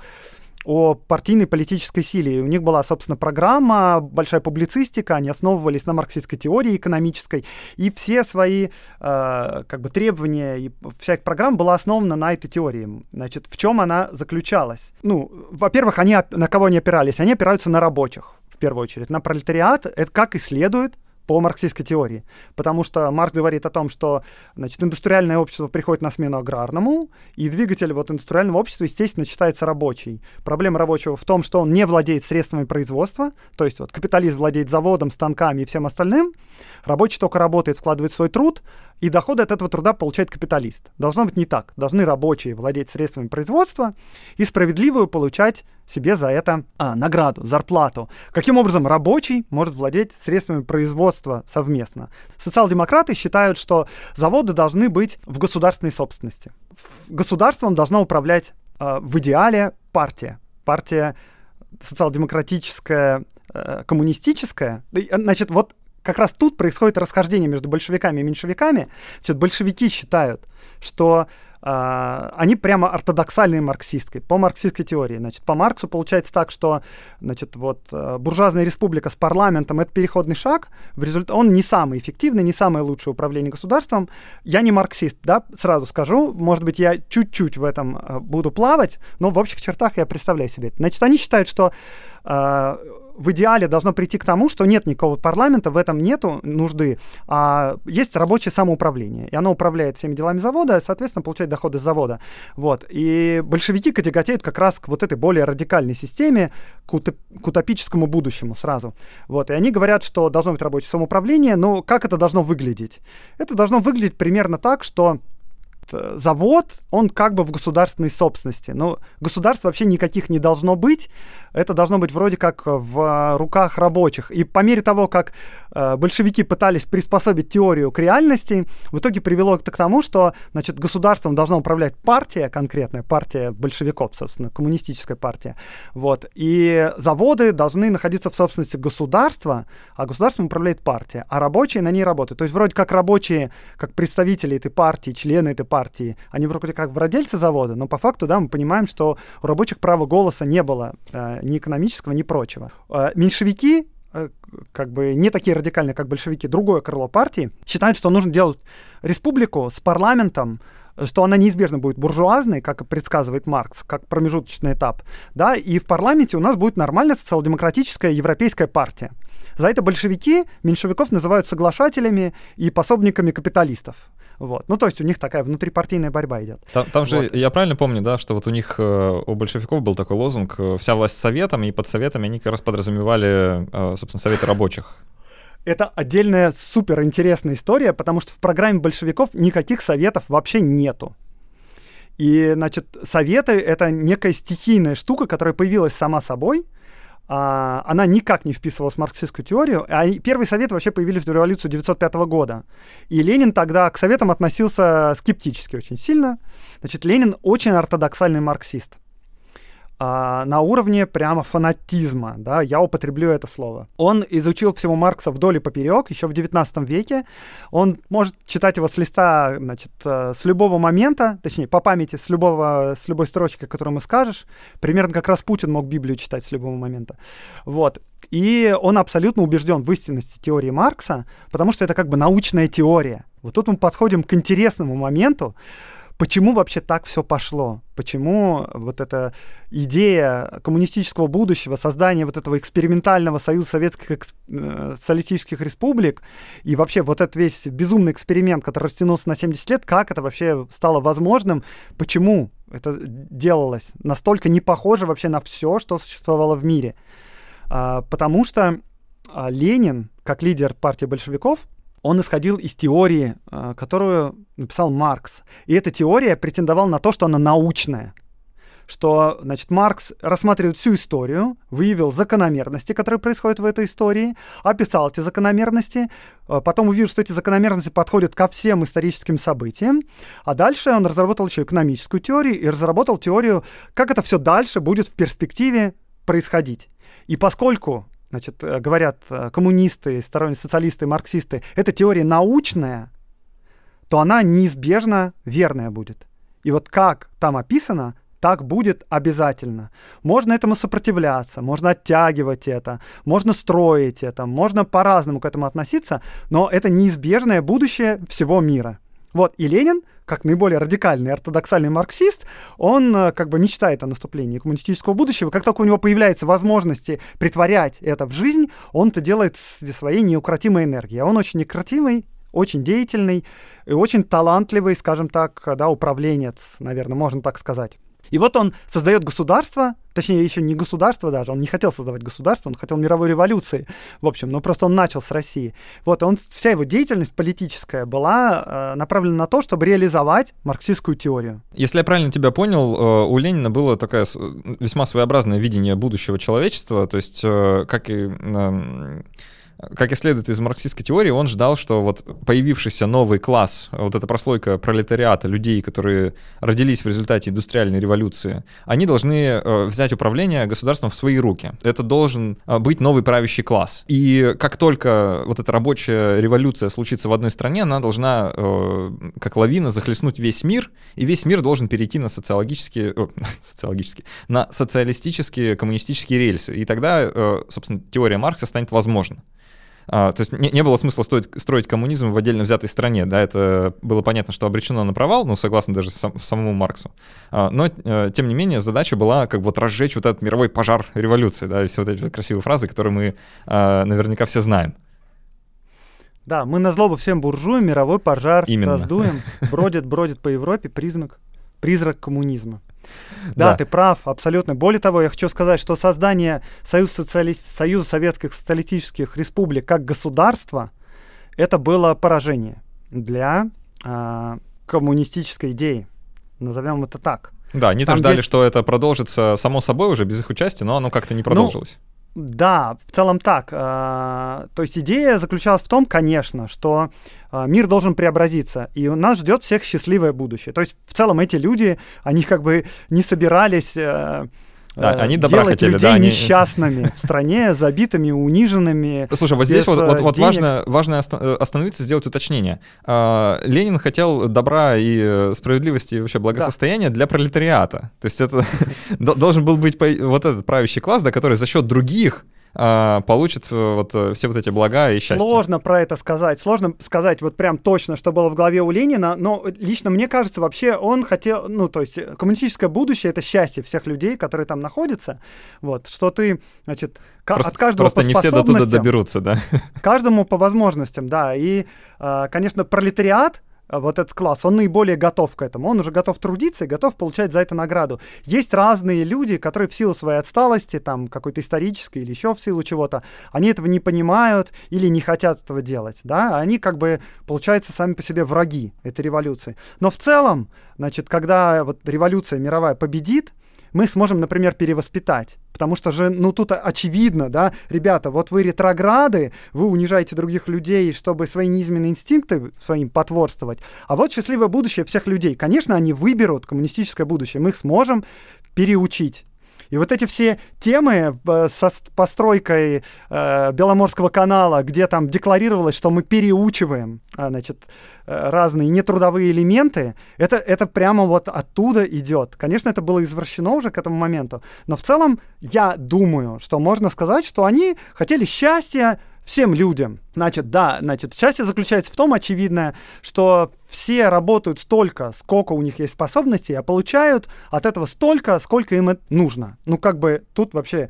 о партийной политической силе. И у них была, собственно, программа, большая публицистика, они основывались на марксистской теории экономической, и все свои э, как бы требования, и вся их программа была основана на этой теории. Значит, в чем она заключалась? Ну, во-первых, они на кого они опирались? Они опираются на рабочих в первую очередь, на пролетариат, это как и следует по марксистской теории. Потому что Маркс говорит о том, что значит, индустриальное общество приходит на смену аграрному, и двигатель вот индустриального общества, естественно, считается рабочий. Проблема рабочего в том, что он не владеет средствами производства, то есть вот капиталист владеет заводом, станками и всем остальным, рабочий только работает, вкладывает свой труд, и доходы от этого труда получает капиталист. Должно быть не так. Должны рабочие владеть средствами производства и справедливую получать себе за это а, награду, зарплату. Каким образом рабочий может владеть средствами производства совместно? Социал-демократы считают, что заводы должны быть в государственной собственности. Государством должна управлять а, в идеале партия. Партия социал-демократическая, э, коммунистическая. Значит, вот как раз тут происходит расхождение между большевиками и меньшевиками. Значит, большевики считают, что Uh, они прямо ортодоксальные марксистки по марксистской теории. Значит, по Марксу получается так, что значит, вот, uh, буржуазная республика с парламентом — это переходный шаг, в результ... он не самый эффективный, не самое лучшее управление государством. Я не марксист, да, сразу скажу, может быть, я чуть-чуть в этом uh, буду плавать, но в общих чертах я представляю себе это. Значит, они считают, что в идеале должно прийти к тому, что нет никакого парламента, в этом нету нужды, а есть рабочее самоуправление. И оно управляет всеми делами завода, соответственно, получает доходы с завода. Вот. И большевики тяготеют как раз к вот этой более радикальной системе, к, утоп к утопическому будущему сразу. Вот. И они говорят, что должно быть рабочее самоуправление, но как это должно выглядеть? Это должно выглядеть примерно так, что завод, он как бы в государственной собственности. Но государства вообще никаких не должно быть. Это должно быть вроде как в руках рабочих. И по мере того, как э, большевики пытались приспособить теорию к реальности, в итоге привело это к тому, что значит, государством должна управлять партия конкретная, партия большевиков, собственно, коммунистическая партия. Вот. И заводы должны находиться в собственности государства, а государством управляет партия, а рабочие на ней работают. То есть вроде как рабочие, как представители этой партии, члены этой партии, партии, они вроде как владельцы завода, но по факту, да, мы понимаем, что у рабочих права голоса не было э, ни экономического, ни прочего. Э, меньшевики э, как бы не такие радикальные, как большевики, другое крыло партии, считают, что нужно делать республику с парламентом, что она неизбежно будет буржуазной, как предсказывает Маркс, как промежуточный этап, да, и в парламенте у нас будет нормальная социал-демократическая европейская партия. За это большевики меньшевиков называют соглашателями и пособниками капиталистов. Вот. Ну, то есть у них такая внутрипартийная борьба идет. Там, там же, я правильно помню, да, что вот у них, э, у большевиков был такой лозунг э, «Вся власть советом», и под советами они как раз подразумевали, э, собственно, советы рабочих. Это отдельная супер интересная история, потому что в программе большевиков никаких советов вообще нету. И, значит, советы — это некая стихийная штука, которая появилась сама собой, а, она никак не вписывалась в марксистскую теорию. А первые советы вообще появились в революцию 1905 года. И Ленин тогда к советам относился скептически очень сильно. Значит, Ленин очень ортодоксальный марксист а, на уровне прямо фанатизма, да, я употреблю это слово. Он изучил всего Маркса вдоль и поперек, еще в 19 веке. Он может читать его с листа, значит, э, с любого момента, точнее, по памяти, с, любого, с любой строчки, которую ему скажешь. Примерно как раз Путин мог Библию читать с любого момента. Вот. И он абсолютно убежден в истинности теории Маркса, потому что это как бы научная теория. Вот тут мы подходим к интересному моменту, Почему вообще так все пошло? Почему вот эта идея коммунистического будущего, создания вот этого экспериментального союза советских эксп... Э, социалистических республик и вообще вот этот весь безумный эксперимент, который растянулся на 70 лет, как это вообще стало возможным? Почему это делалось настолько не похоже вообще на все, что существовало в мире? А, потому что а, Ленин, как лидер партии большевиков, он исходил из теории, э, которую написал Маркс. И эта теория претендовала на то, что она научная. Что, значит, Маркс рассматривает всю историю, выявил закономерности, которые происходят в этой истории, описал эти закономерности, э, потом увидел, что эти закономерности подходят ко всем историческим событиям, а дальше он разработал еще экономическую теорию и разработал теорию, как это все дальше будет в перспективе происходить. И поскольку значит, э, говорят э, коммунисты, сторонние социалисты, марксисты, эта теория научная, то она неизбежно верная будет. И вот как там описано, так будет обязательно. Можно этому сопротивляться, можно оттягивать это, можно строить это, можно по-разному к этому относиться, но это неизбежное будущее всего мира. Вот, и Ленин, как наиболее радикальный ортодоксальный марксист, он э, как бы мечтает о наступлении коммунистического будущего. Как только у него появляются возможности притворять это в жизнь, он это делает с своей неукротимой энергией. А он очень неукротимый, очень деятельный и очень талантливый, скажем так, да, управленец, наверное, можно так сказать. И вот он создает государство, точнее, еще не государство даже, он не хотел создавать государство, он хотел мировой революции, в общем, но просто он начал с России. Вот, он, вся его деятельность политическая была э, направлена на то, чтобы реализовать марксистскую теорию. Если я правильно тебя понял, э, у Ленина было такое весьма своеобразное видение будущего человечества, то есть, э, как и... Э, как и следует из марксистской теории, он ждал, что вот появившийся новый класс, вот эта прослойка пролетариата, людей, которые родились в результате индустриальной революции, они должны э, взять управление государством в свои руки. Это должен э, быть новый правящий класс. И как только вот эта рабочая революция случится в одной стране, она должна, э, как лавина, захлестнуть весь мир, и весь мир должен перейти на социологические, о, [LAUGHS] социологические, на социалистические коммунистические рельсы. И тогда, собственно, теория Маркса станет возможна. А, то есть не, не было смысла стоить, строить коммунизм в отдельно взятой стране, да, это было понятно, что обречено на провал, ну, согласно даже сам, самому Марксу. А, но, э, тем не менее, задача была как бы вот разжечь вот этот мировой пожар революции, да, и все вот эти вот красивые фразы, которые мы а, наверняка все знаем. Да, мы на злобу всем буржуям мировой пожар Именно. раздуем, бродит, бродит по Европе признак, призрак коммунизма. Да, да, ты прав, абсолютно. Более того, я хочу сказать, что создание Союза, социали... Союза Советских Социалистических Республик как государства это было поражение для э, коммунистической идеи. Назовем это так. Да, они-то ждали, есть... что это продолжится само собой уже без их участия, но оно как-то не ну, продолжилось. Ну, да, в целом так. А, то есть идея заключалась в том, конечно, что а, мир должен преобразиться, и у нас ждет всех счастливое будущее. То есть в целом эти люди, они как бы не собирались э, да, э, они добра делать хотели, людей да, они... несчастными в стране, [LAUGHS] забитыми, униженными. Слушай, вот здесь вот, вот, вот важно, важно э, остановиться, сделать уточнение. А, Ленин хотел добра и э, справедливости и вообще благосостояния да. для пролетариата. То есть это [LAUGHS] должен был быть вот этот правящий класс, да, который за счет других а, получит э, вот э, все вот эти блага и счастье. Сложно про это сказать. Сложно сказать вот прям точно, что было в голове у Ленина, но лично мне кажется, вообще он хотел, ну, то есть коммунистическое будущее — это счастье всех людей, которые там находятся. Вот, что ты, значит, просто, от каждого Просто по не все до туда доберутся, да? [LAUGHS] Каждому по возможностям, да. И, а, конечно, пролетариат — вот этот класс, он наиболее готов к этому. Он уже готов трудиться и готов получать за это награду. Есть разные люди, которые в силу своей отсталости, там, какой-то исторической или еще в силу чего-то, они этого не понимают или не хотят этого делать, да, они как бы, получается, сами по себе враги этой революции. Но в целом, значит, когда вот революция мировая победит, мы сможем, например, перевоспитать. Потому что же, ну тут очевидно, да, ребята, вот вы ретрограды, вы унижаете других людей, чтобы свои низменные инстинкты своим потворствовать. А вот счастливое будущее всех людей. Конечно, они выберут коммунистическое будущее. Мы их сможем переучить. И вот эти все темы э, со постройкой э, Беломорского канала, где там декларировалось, что мы переучиваем, э, значит, э, разные нетрудовые элементы, это, это прямо вот оттуда идет. Конечно, это было извращено уже к этому моменту, но в целом я думаю, что можно сказать, что они хотели счастья, всем людям. Значит, да, значит, счастье заключается в том, очевидно, что все работают столько, сколько у них есть способностей, а получают от этого столько, сколько им нужно. Ну, как бы тут вообще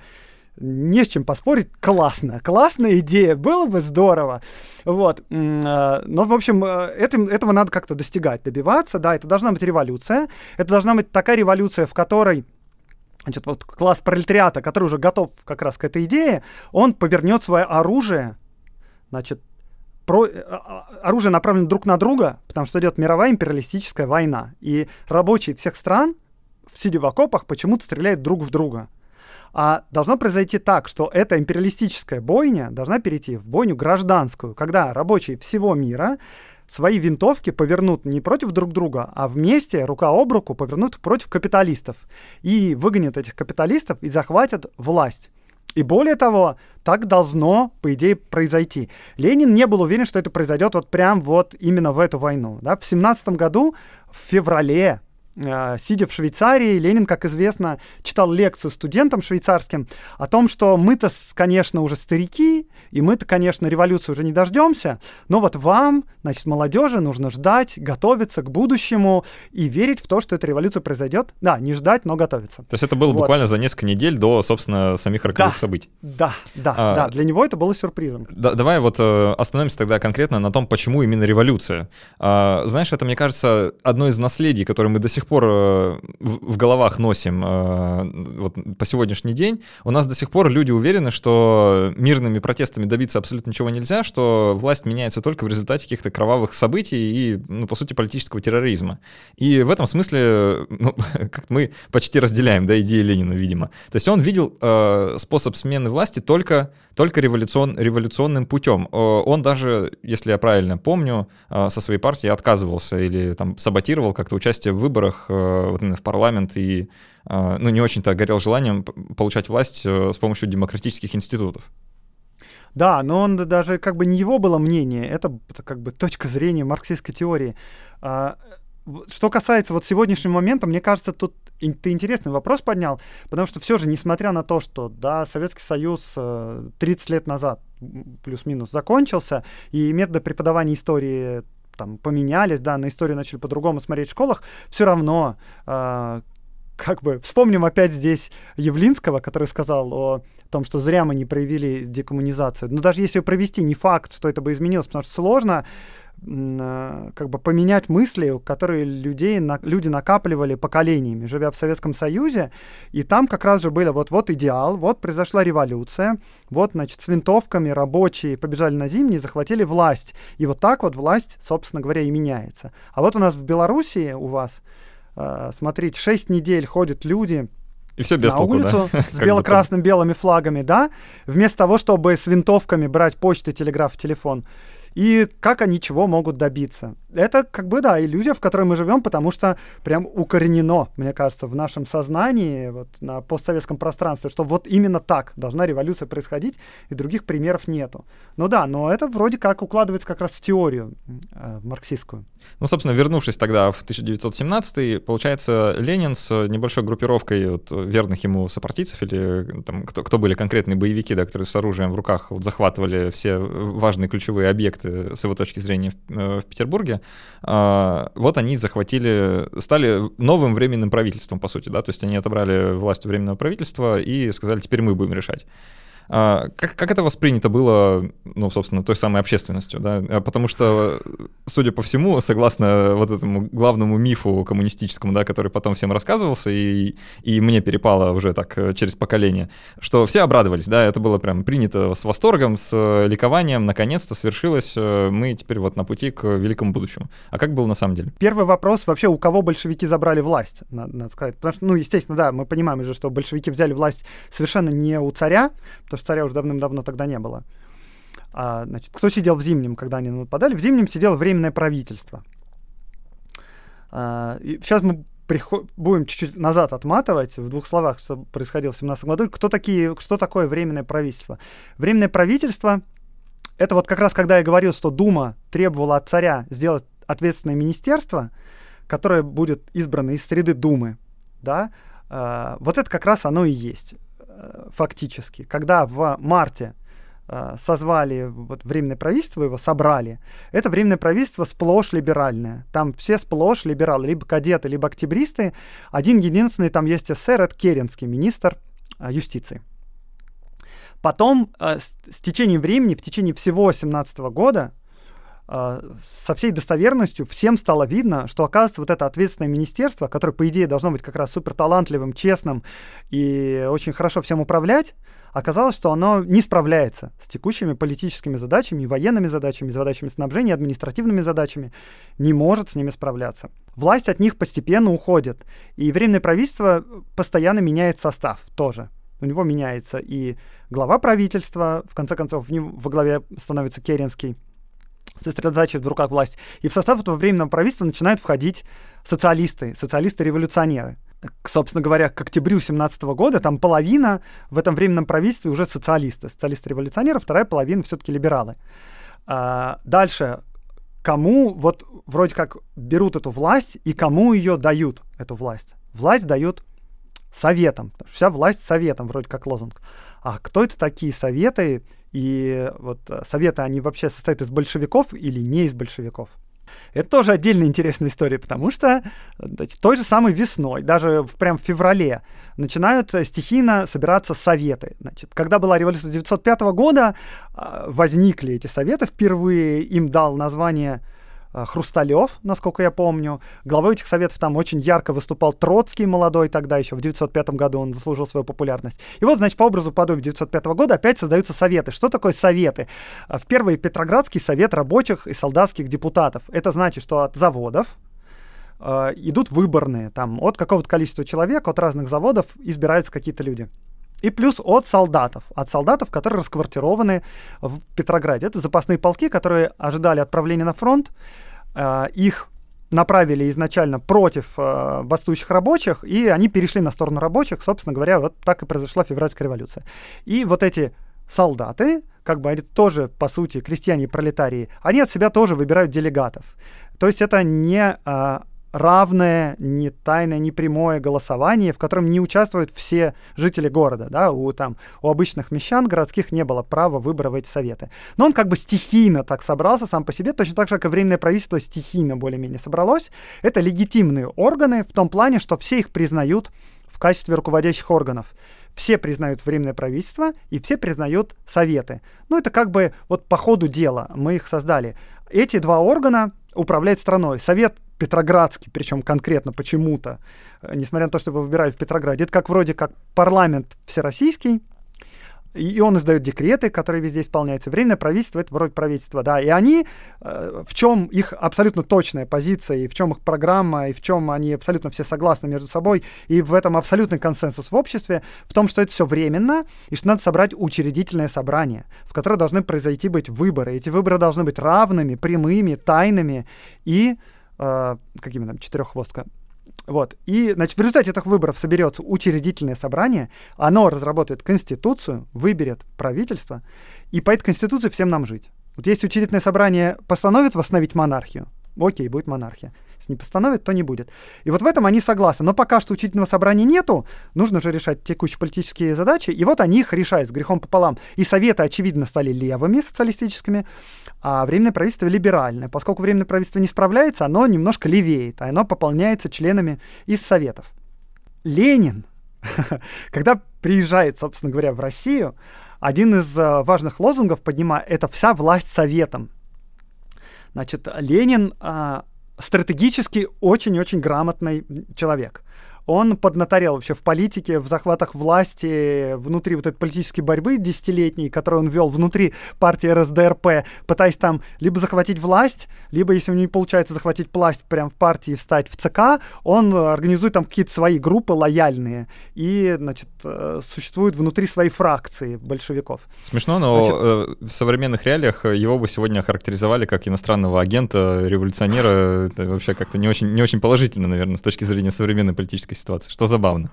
не с чем поспорить. Классно. Классная идея. Было бы здорово. Вот. Э, но, в общем, э, этим, этого надо как-то достигать, добиваться. Да, это должна быть революция. Это должна быть такая революция, в которой значит, вот класс пролетариата, который уже готов как раз к этой идее, он повернет свое оружие, значит, про, э, а, оружие направлено друг на друга, потому что идет мировая империалистическая война. И рабочие всех стран, сидя в окопах, почему-то стреляют друг в друга. А должно произойти так, что эта империалистическая бойня должна перейти в бойню гражданскую, когда рабочие всего мира свои винтовки повернут не против друг друга, а вместе, рука об руку, повернут против капиталистов. И выгонят этих капиталистов и захватят власть. И более того, так должно, по идее, произойти. Ленин не был уверен, что это произойдет вот прям вот именно в эту войну. Да? В 17 году, в феврале, сидя в Швейцарии, Ленин, как известно, читал лекцию студентам швейцарским о том, что мы-то, конечно, уже старики, и мы-то, конечно, революции уже не дождемся, но вот вам, значит, молодежи, нужно ждать, готовиться к будущему и верить в то, что эта революция произойдет. Да, не ждать, но готовиться. То есть это было вот. буквально за несколько недель до, собственно, самих роковых да, событий. Да, да, а, да. Для него это было сюрпризом. Да, давай вот э, остановимся тогда конкретно на том, почему именно революция. А, знаешь, это, мне кажется, одно из наследий, которое мы до сих пор э, в головах носим э, вот, по сегодняшний день. У нас до сих пор люди уверены, что мирными протестами добиться абсолютно ничего нельзя, что власть меняется только в результате каких-то кровавых событий и, ну, по сути, политического терроризма. И в этом смысле ну, [LAUGHS] как мы почти разделяем да, идеи Ленина, видимо. То есть он видел э, способ смены власти только, только революцион, революционным путем. Он даже, если я правильно помню, э, со своей партии отказывался или там саботировал как-то участие в выборах э, вот, в парламент и э, ну, не очень-то горел желанием получать власть э, с помощью демократических институтов. Да, но он даже как бы не его было мнение, это как бы точка зрения марксистской теории. А, что касается вот сегодняшнего момента, мне кажется, тут ты интересный вопрос поднял, потому что все же, несмотря на то, что да, Советский Союз 30 э, лет назад плюс-минус закончился, и методы преподавания истории там поменялись, да, на историю начали по-другому смотреть в школах, все равно э, как бы вспомним опять здесь Явлинского, который сказал о том, что зря мы не проявили декоммунизацию. Но даже если ее провести, не факт, что это бы изменилось, потому что сложно как бы поменять мысли, которые людей, на, люди накапливали поколениями, живя в Советском Союзе, и там как раз же было вот-вот идеал, вот произошла революция, вот, значит, с винтовками рабочие побежали на зимние, захватили власть, и вот так вот власть, собственно говоря, и меняется. А вот у нас в Белоруссии, у вас, э, смотрите, 6 недель ходят люди, и все без на толку, улицу да? [LAUGHS] с бело-красным белыми флагами, да, вместо того, чтобы с винтовками брать почту, телеграф, телефон и как они чего могут добиться. Это как бы, да, иллюзия, в которой мы живем, потому что прям укоренено, мне кажется, в нашем сознании, вот на постсоветском пространстве, что вот именно так должна революция происходить, и других примеров нету. Ну да, но это вроде как укладывается как раз в теорию э, марксистскую. Ну, собственно, вернувшись тогда в 1917 получается, Ленин с небольшой группировкой вот, верных ему сопартийцев или там, кто, кто были конкретные боевики, да, которые с оружием в руках вот, захватывали все важные ключевые объекты с его точки зрения в, э, в Петербурге, а, вот они захватили, стали новым временным правительством, по сути, да, то есть они отобрали власть временного правительства и сказали, теперь мы будем решать. А, как, как это воспринято было, ну, собственно, той самой общественностью, да? А, потому что, судя по всему, согласно вот этому главному мифу коммунистическому, да, который потом всем рассказывался, и, и мне перепало уже так э, через поколение, что все обрадовались, да, это было прям принято с восторгом, с э, ликованием, наконец-то свершилось, э, мы теперь вот на пути к великому будущему. А как было на самом деле? Первый вопрос вообще, у кого большевики забрали власть, надо, надо сказать. Потому что, ну, естественно, да, мы понимаем уже, что большевики взяли власть совершенно не у царя, потому что царя уже давным-давно тогда не было. А, значит, кто сидел в Зимнем, когда они нападали? В Зимнем сидело Временное правительство. А, и сейчас мы будем чуть-чуть назад отматывать, в двух словах, что происходило в 17 году. Кто такие, что такое Временное правительство? Временное правительство — это вот как раз когда я говорил, что Дума требовала от царя сделать ответственное министерство, которое будет избрано из среды Думы, да, Uh, вот это как раз оно и есть. Э, фактически. Когда в марте э, созвали вот, временное правительство, его собрали, это временное правительство сплошь либеральное. Там все сплошь либералы, либо кадеты, либо октябристы. Один единственный там есть эсер, это Керенский, министр э, юстиции. Потом, с, с течением времени, в течение всего 17 года, со всей достоверностью всем стало видно, что, оказывается, вот это ответственное министерство, которое, по идее, должно быть как раз супер талантливым, честным и очень хорошо всем управлять, оказалось, что оно не справляется с текущими политическими задачами, военными задачами, задачами снабжения, административными задачами, не может с ними справляться. Власть от них постепенно уходит, и Временное правительство постоянно меняет состав тоже. У него меняется и глава правительства, в конце концов, в нем, во главе становится Керенский, сосредотачивает в руках власть. И в состав этого временного правительства начинают входить социалисты, социалисты-революционеры. Собственно говоря, к октябрю 17 года там половина в этом временном правительстве уже социалисты. Социалисты-революционеры, вторая половина все-таки либералы. А, дальше кому вот вроде как берут эту власть и кому ее дают, эту власть. Власть дают советам. Вся власть советам, вроде как лозунг. А кто это такие советы? И вот э, советы, они вообще состоят из большевиков или не из большевиков? Это тоже отдельная интересная история, потому что значит, той же самой весной, даже в, прям в феврале, начинают э, стихийно собираться советы. Значит, когда была революция 1905 года, а, возникли эти советы впервые, им дал название Э, Хрусталев, насколько я помню. Главой этих советов там очень ярко выступал Троцкий, молодой тогда еще, в 1905 году он заслужил свою популярность. И вот, значит, по образу подобию 1905 года опять создаются советы. Что такое советы? Э, в первый Петроградский совет рабочих и солдатских депутатов. Это значит, что от заводов, э, идут выборные, там от какого-то количества человек, от разных заводов избираются какие-то люди. И плюс от солдатов, от солдатов, которые расквартированы в Петрограде. Это запасные полки, которые ожидали отправления на фронт. Э, их направили изначально против э, бастующих рабочих, и они перешли на сторону рабочих. Собственно говоря, вот так и произошла февральская революция. И вот эти солдаты, как бы они тоже, по сути, крестьяне и пролетарии, они от себя тоже выбирают делегатов. То есть это не э, равное, не тайное, не прямое голосование, в котором не участвуют все жители города. Да? У, там, у обычных мещан городских не было права выбора в эти советы. Но он как бы стихийно так собрался сам по себе, точно так же, как и Временное правительство стихийно более-менее собралось. Это легитимные органы в том плане, что все их признают в качестве руководящих органов. Все признают Временное правительство и все признают Советы. Ну, это как бы вот по ходу дела мы их создали. Эти два органа управляют страной. Совет Петроградский, причем конкретно почему-то, э, несмотря на то, что его выбирали в Петрограде. Это как вроде как парламент всероссийский, и он издает декреты, которые везде исполняются. Временное правительство — это вроде правительства, да. И они, э, в чем их абсолютно точная позиция, и в чем их программа, и в чем они абсолютно все согласны между собой, и в этом абсолютный консенсус в обществе, в том, что это все временно, и что надо собрать учредительное собрание, в которое должны произойти быть выборы. Эти выборы должны быть равными, прямыми, тайными и э, какими там, четыреххвостка. Вот. И, значит, в результате этих выборов соберется учредительное собрание, оно разработает конституцию, выберет правительство, и по этой конституции всем нам жить. Вот если учредительное собрание постановит восстановить монархию, окей, будет монархия. Если не постановит, то не будет. И вот в этом они согласны. Но пока что учительного собрания нету, нужно же решать текущие политические задачи, и вот они их решают с грехом пополам. И советы, очевидно, стали левыми социалистическими, а Временное правительство либеральное. Поскольку Временное правительство не справляется, оно немножко левеет, а оно пополняется членами из советов. Ленин, [LAUGHS] когда приезжает, собственно говоря, в Россию, один из э, важных лозунгов поднимает это вся власть советом. Значит, Ленин а, стратегически очень-очень грамотный человек он поднаторел вообще в политике, в захватах власти, внутри вот этой политической борьбы десятилетней, которую он вел внутри партии РСДРП, пытаясь там либо захватить власть, либо, если у него не получается захватить власть прямо в партии встать в ЦК, он организует там какие-то свои группы лояльные и, значит, э, существует внутри своей фракции большевиков. Смешно, но значит, э, в современных реалиях его бы сегодня характеризовали как иностранного агента, революционера. Это вообще как-то не очень, не очень положительно, наверное, с точки зрения современной политической этой ситуации, что забавно.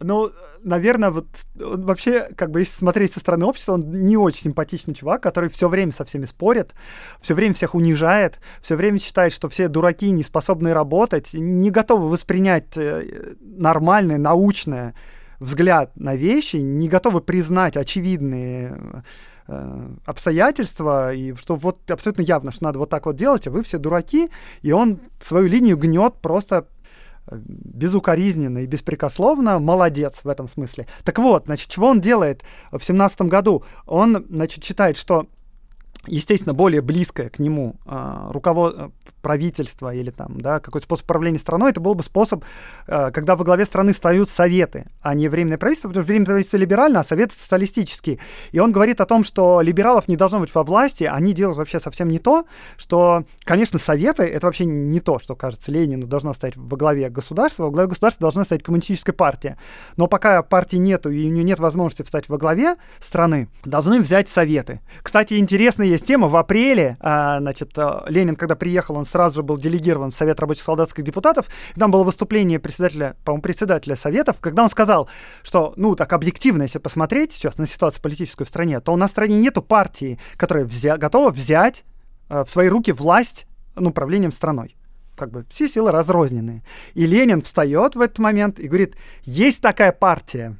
Ну, наверное, вот вообще, как бы, если смотреть со стороны общества, он не очень симпатичный чувак, который все время со всеми спорит, все время всех унижает, все время считает, что все дураки, не способны работать, не готовы воспринять э, нормальное, научное взгляд на вещи, не готовы признать очевидные э, обстоятельства, и что вот абсолютно явно, что надо вот так вот делать, а вы все дураки, и он свою линию гнет просто безукоризненно и беспрекословно, молодец в этом смысле. Так вот, значит, чего он делает в семнадцатом году? Он, значит, считает, что естественно, более близкое к нему э, руководство правительства или там, да, какой-то способ управления страной, это был бы способ, э, когда во главе страны встают советы, а не временное правительство, потому что временное правительство либерально, а советы социалистические. И он говорит о том, что либералов не должно быть во власти, они делают вообще совсем не то, что, конечно, советы — это вообще не то, что, кажется, Ленину должно стоять во главе государства, во главе государства должна стоять коммунистическая партия. Но пока партии нету и у нее нет возможности встать во главе страны, должны взять советы. Кстати, интересно есть тема. В апреле, а, значит, а, Ленин, когда приехал, он сразу же был делегирован в Совет рабочих солдатских депутатов. И там было выступление председателя, по-моему, председателя Советов, когда он сказал, что, ну, так объективно, если посмотреть сейчас на ситуацию политическую в стране, то у нас в стране нету партии, которая взя- готова взять э, в свои руки власть ну, правлением страной как бы все силы разрозненные. И Ленин встает в этот момент и говорит, есть такая партия,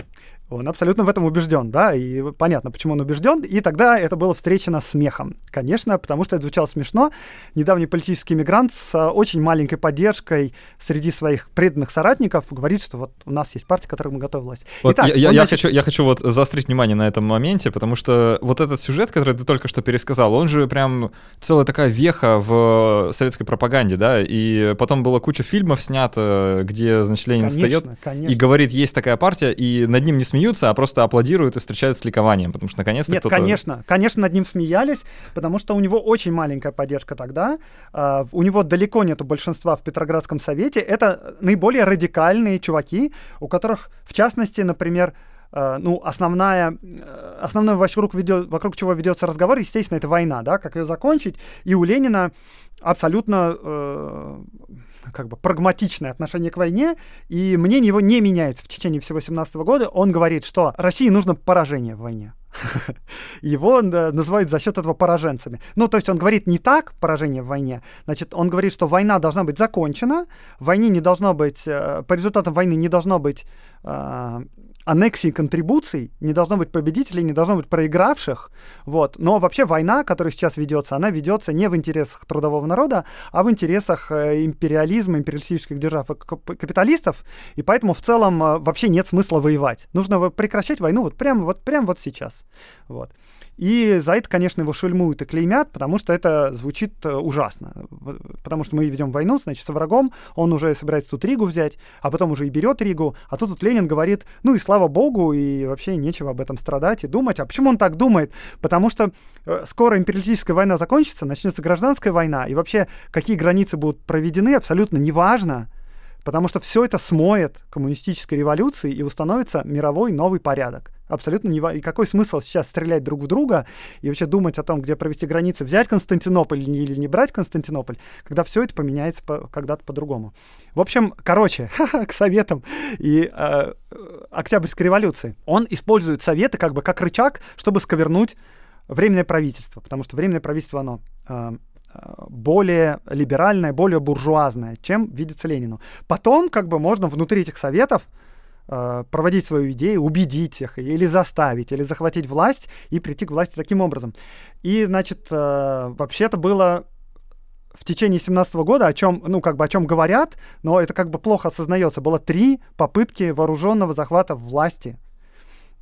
он абсолютно в этом убежден, да, и понятно, почему он убежден. И тогда это было встречено смехом. Конечно, потому что это звучало смешно. Недавний политический мигрант с очень маленькой поддержкой среди своих преданных соратников говорит, что вот у нас есть партия, которая мы готовы власть. Вот Итак, я, я, значит... хочу, я хочу вот заострить внимание на этом моменте, потому что вот этот сюжет, который ты только что пересказал, он же прям целая такая веха в советской пропаганде, да, и потом была куча фильмов снято, где, значит, Ленин конечно, встает конечно. и говорит, есть такая партия, и над ним не смеются, смеются, а просто аплодируют и встречают с ликованием, потому что наконец-то Нет, конечно, конечно, над ним смеялись, потому что у него очень маленькая поддержка тогда, uh, у него далеко нету большинства в Петроградском совете, это наиболее радикальные чуваки, у которых, в частности, например, Uh, ну, основная, uh, основной вокруг, ведет, вокруг чего ведется разговор, естественно, это война, да, как ее закончить. И у Ленина абсолютно uh, как бы прагматичное отношение к войне, и мнение его не меняется в течение всего 17 года. Он говорит, что России нужно поражение в войне. Его называют за счет этого пораженцами. Ну, то есть он говорит не так, поражение в войне. Значит, он говорит, что война должна быть закончена, в войне не должно быть, э, по результатам войны не должно быть э, аннексии контрибуций, не должно быть победителей, не должно быть проигравших. Вот. Но вообще война, которая сейчас ведется, она ведется не в интересах трудового народа, а в интересах э, империализма, империалистических держав и капиталистов. И поэтому в целом э, вообще нет смысла воевать. Нужно прекращать войну вот прямо вот, прямо вот сейчас. Вот. И за это, конечно, его шельмуют и клеймят, потому что это звучит э, ужасно. Потому что мы ведем войну, значит, со врагом, он уже собирается тут Ригу взять, а потом уже и берет Ригу, а тут вот Ленин говорит, ну и слава богу, и вообще нечего об этом страдать и думать. А почему он так думает? Потому что э, скоро империалистическая война закончится, начнется гражданская война, и вообще какие границы будут проведены, абсолютно неважно. Потому что все это смоет коммунистической революции и установится мировой новый порядок. Абсолютно не... И какой смысл сейчас стрелять друг в друга и вообще думать о том, где провести границы, взять Константинополь или не брать Константинополь, когда все это поменяется по... когда-то по-другому. В общем, короче, [LAUGHS] к советам и э, Октябрьской революции. Он использует советы как бы как рычаг, чтобы сковернуть временное правительство, потому что временное правительство, оно э, более либеральная, более буржуазная, чем видится Ленину. Потом как бы можно внутри этих советов проводить свою идею, убедить их или заставить, или захватить власть и прийти к власти таким образом. И, значит, э, вообще-то было в течение 17 года, о чем, ну, как бы о чем говорят, но это как бы плохо осознается. Было три попытки вооруженного захвата власти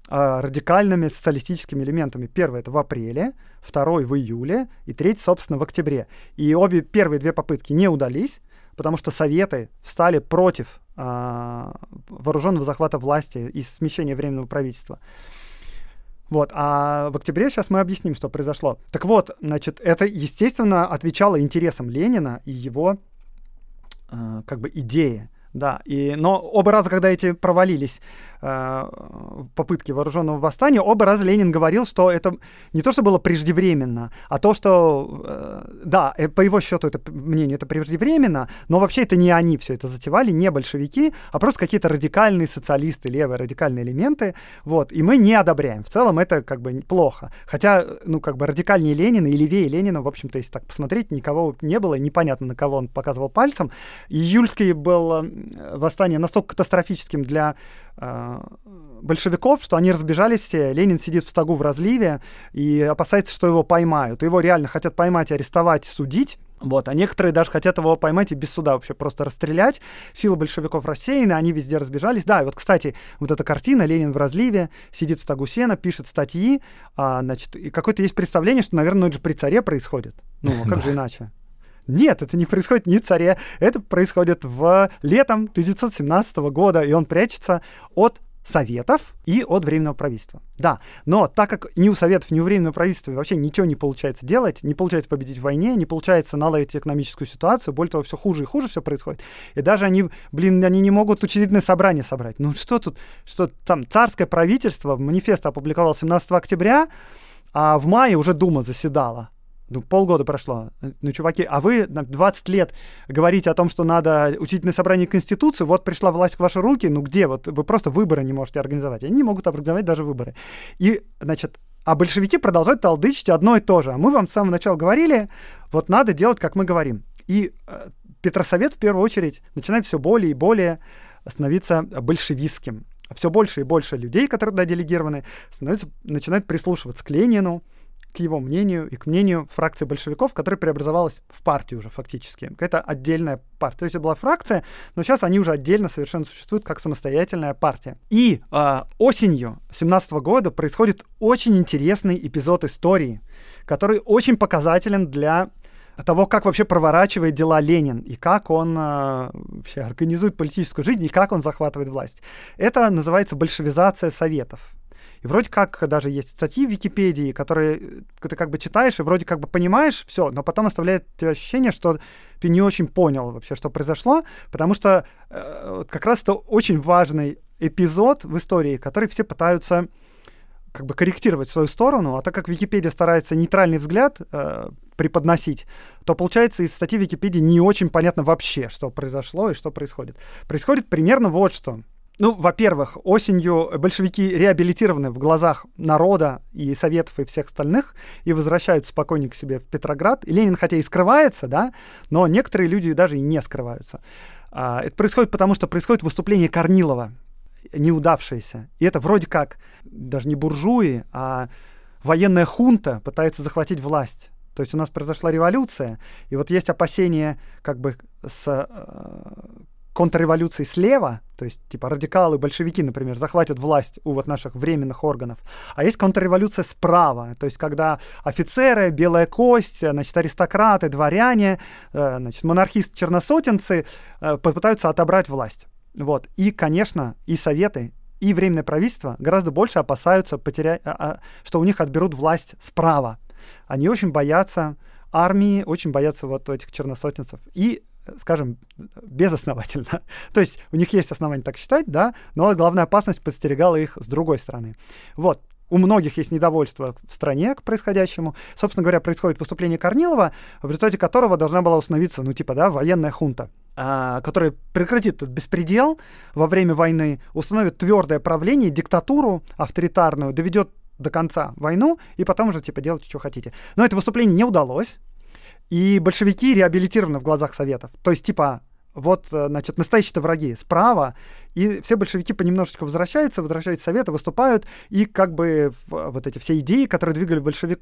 э, радикальными социалистическими элементами. Первый это в апреле, второй в июле и третий, собственно, в октябре. И обе первые две попытки не удались, потому что Советы встали против э, вооруженного захвата власти и смещения временного правительства. Вот, а в октябре сейчас мы объясним, что произошло. Так вот, значит, это, естественно, отвечало интересам Ленина и его э, как бы идеи. Да, и, но оба раза, когда эти провалились э, попытки вооруженного восстания, оба раза Ленин говорил, что это не то, что было преждевременно, а то, что, э, да, э, по его счету, это мнению, это преждевременно, но вообще это не они все это затевали, не большевики, а просто какие-то радикальные социалисты, левые радикальные элементы, вот, и мы не одобряем. В целом это как бы плохо. Хотя, ну, как бы радикальнее Ленина и левее Ленина, в общем-то, если так посмотреть, никого не было, непонятно, на кого он показывал пальцем. Июльский был э, восстание настолько катастрофическим для э, большевиков, что они разбежались все. Ленин сидит в стогу в разливе и опасается, что его поймают. Его реально хотят поймать, арестовать, судить. Вот, а некоторые даже хотят его поймать и без суда вообще просто расстрелять. Силы большевиков рассеяны, они везде разбежались. Да, и вот, кстати, вот эта картина, Ленин в разливе, сидит в стогу сена, пишет статьи, а, значит, и какое-то есть представление, что, наверное, ну, это же при царе происходит. Ну, как же иначе? Нет, это не происходит ни царе, это происходит в летом 1917 года, и он прячется от Советов и от Временного правительства. Да, но так как ни у Советов, ни у Временного правительства вообще ничего не получается делать, не получается победить в войне, не получается наладить экономическую ситуацию, более того, все хуже и хуже все происходит. И даже они, блин, они не могут учредительное собрание собрать. Ну что тут, что там царское правительство, манифест опубликовал 17 октября, а в мае уже Дума заседала. Ну, полгода прошло. Ну, чуваки, а вы 20 лет говорите о том, что надо учительное собрание Конституции, вот пришла власть в ваши руки, ну где? Вот вы просто выборы не можете организовать. Они не могут организовать даже выборы. И, значит, а большевики продолжают толдычить одно и то же. А мы вам с самого начала говорили, вот надо делать, как мы говорим. И э, Петросовет, в первую очередь, начинает все более и более становиться большевистским. Все больше и больше людей, которые туда делегированы, становятся, начинают прислушиваться к Ленину, к его мнению и к мнению фракции большевиков, которая преобразовалась в партию уже фактически. Это отдельная партия. То есть это была фракция, но сейчас они уже отдельно совершенно существуют как самостоятельная партия. И э, осенью 17 года происходит очень интересный эпизод истории, который очень показателен для того, как вообще проворачивает дела Ленин и как он э, вообще организует политическую жизнь и как он захватывает власть. Это называется большевизация советов. И вроде как даже есть статьи в Википедии, которые э, ты как бы читаешь и вроде как бы понимаешь все, но потом оставляет тебе ощущение, что ты не очень понял вообще, что произошло, потому что э, как раз это очень важный эпизод в истории, который все пытаются как бы корректировать в свою сторону, а так как Википедия старается нейтральный взгляд э, преподносить, то получается из статьи Википедии не очень понятно вообще, что произошло и что происходит. Происходит примерно вот что. Ну, во-первых, осенью большевики реабилитированы в глазах народа и советов и всех остальных и возвращаются спокойненько к себе в Петроград. И Ленин хотя и скрывается, да, но некоторые люди даже и не скрываются. А, это происходит потому, что происходит выступление Корнилова, неудавшееся. И это вроде как даже не буржуи, а военная хунта пытается захватить власть. То есть у нас произошла революция, и вот есть опасения как бы с контрреволюцией слева, то есть типа радикалы, большевики, например, захватят власть у вот наших временных органов, а есть контрреволюция справа, то есть когда офицеры, белая кость, значит, аристократы, дворяне, э, значит, монархисты-черносотенцы э, попытаются отобрать власть. Вот. И, конечно, и советы, и временное правительство гораздо больше опасаются потерять, а, а, что у них отберут власть справа. Они очень боятся армии, очень боятся вот этих черносотенцев. И скажем, безосновательно. [LAUGHS] То есть у них есть основания так считать, да, но главная опасность подстерегала их с другой стороны. Вот, у многих есть недовольство в стране к происходящему. Собственно говоря, происходит выступление Корнилова, в результате которого должна была установиться, ну, типа, да, военная хунта, а, которая прекратит этот беспредел во время войны, установит твердое правление, диктатуру авторитарную, доведет до конца войну, и потом уже, типа, делайте, что хотите. Но это выступление не удалось, и большевики реабилитированы в глазах Советов. То есть, типа, вот, э, значит, настоящие-то враги справа, и все большевики понемножечку возвращаются, возвращаются в Советы, выступают, и как бы вот эти все идеи, которые двигали, большевик,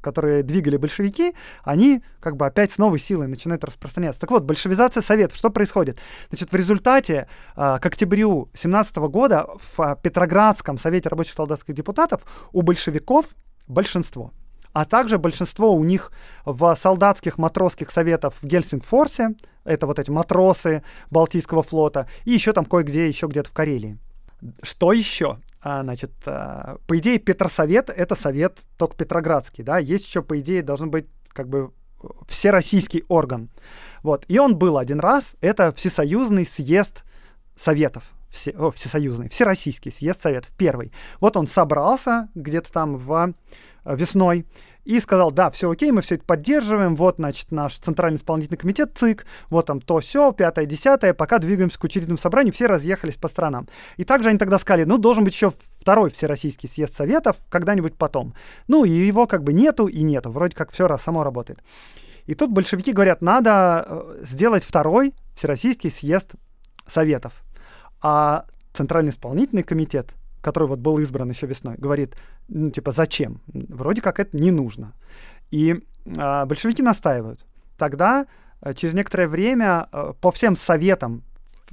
которые двигали большевики, они как бы опять с новой силой начинают распространяться. Так вот, большевизация Советов, что происходит? Значит, в результате а, к октябрю 17 года в Петроградском Совете рабочих солдатских депутатов у большевиков большинство а также большинство у них в солдатских матросских советов в Гельсингфорсе, это вот эти матросы Балтийского флота, и еще там кое-где, еще где-то в Карелии. Что еще? А, значит, а, по идее, Петросовет — это совет только Петроградский, да, есть еще, по идее, должен быть как бы всероссийский орган. Вот, и он был один раз, это Всесоюзный съезд Советов, все, о, всесоюзный, всероссийский съезд Советов, первый. Вот он собрался где-то там в Э, весной и сказал, да, все окей, мы все это поддерживаем, вот, значит, наш Центральный исполнительный комитет ЦИК, вот там то все, пятое, десятое, пока двигаемся к учредительному собранию, все разъехались по странам. И также они тогда сказали, ну, должен быть еще второй Всероссийский съезд Советов когда-нибудь потом. Ну, и его как бы нету и нету, вроде как все само работает. И тут большевики говорят, надо э, сделать второй Всероссийский съезд Советов. А Центральный исполнительный комитет который вот был избран еще весной, говорит, ну, типа, зачем? Вроде как это не нужно. И э, большевики настаивают. Тогда э, через некоторое время э, по всем советам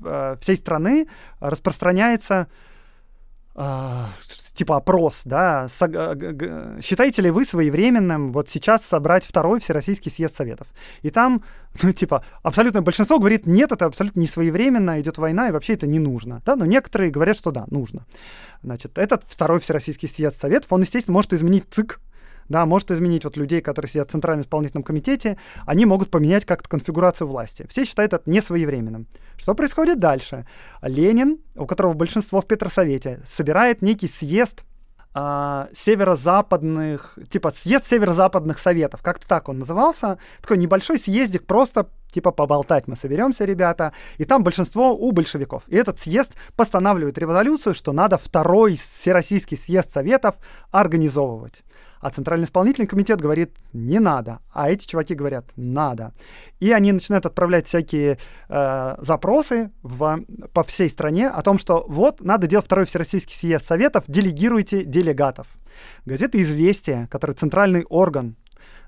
э, всей страны распространяется типа опрос, да, э, считаете ли вы своевременным вот сейчас собрать второй Всероссийский съезд Советов? И там, [LAUGHS] ну, типа, абсолютное большинство говорит, нет, это абсолютно не своевременно, идет война, и вообще это не нужно, да, но некоторые говорят, что да, нужно. Значит, этот второй Всероссийский съезд Советов, он, естественно, может изменить ЦИК, да, может изменить вот людей, которые сидят в Центральном исполнительном комитете, они могут поменять как-то конфигурацию власти. Все считают это несвоевременным. Что происходит дальше? Ленин, у которого большинство в Петросовете, собирает некий съезд а, северо-западных, типа съезд северо-западных советов, как-то так он назывался, такой небольшой съездик, просто типа поболтать мы соберемся, ребята, и там большинство у большевиков. И этот съезд постанавливает революцию, что надо второй всероссийский съезд советов организовывать. А Центральный исполнительный комитет говорит, не надо. А эти чуваки говорят, надо. И они начинают отправлять всякие э, запросы в, по всей стране о том, что вот, надо делать второй Всероссийский съезд Советов, делегируйте делегатов. Газета «Известия», который центральный орган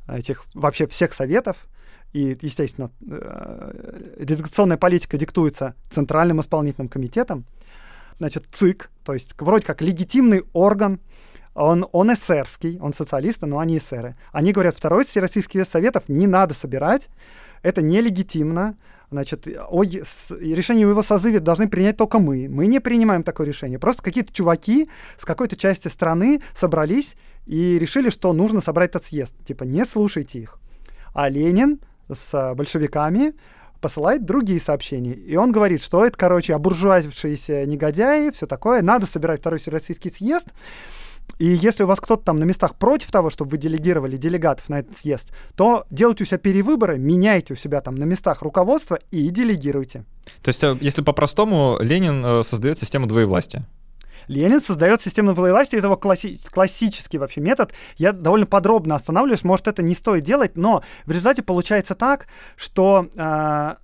этих вообще всех советов, и, естественно, э, редакционная политика диктуется Центральным исполнительным комитетом, значит, ЦИК, то есть вроде как легитимный орган, он, он эсерский, он социалисты, но они эсеры. Они говорят, второй Всероссийский съезд Советов не надо собирать, это нелегитимно, значит, о, с, решение о его созыве должны принять только мы. Мы не принимаем такое решение. Просто какие-то чуваки с какой-то части страны собрались и решили, что нужно собрать этот съезд. Типа, не слушайте их. А Ленин с большевиками посылает другие сообщения. И он говорит, что это, короче, обуржуазившиеся негодяи, все такое, надо собирать Второй Всероссийский съезд. И если у вас кто-то там на местах против того, чтобы вы делегировали делегатов на этот съезд, то делайте у себя перевыборы, меняйте у себя там на местах руководство и делегируйте. То есть, э, если по-простому, Ленин э, создает систему двоевластия. Ленин создает систему власти, это его класси- классический вообще метод. Я довольно подробно останавливаюсь, может, это не стоит делать, но в результате получается так, что э,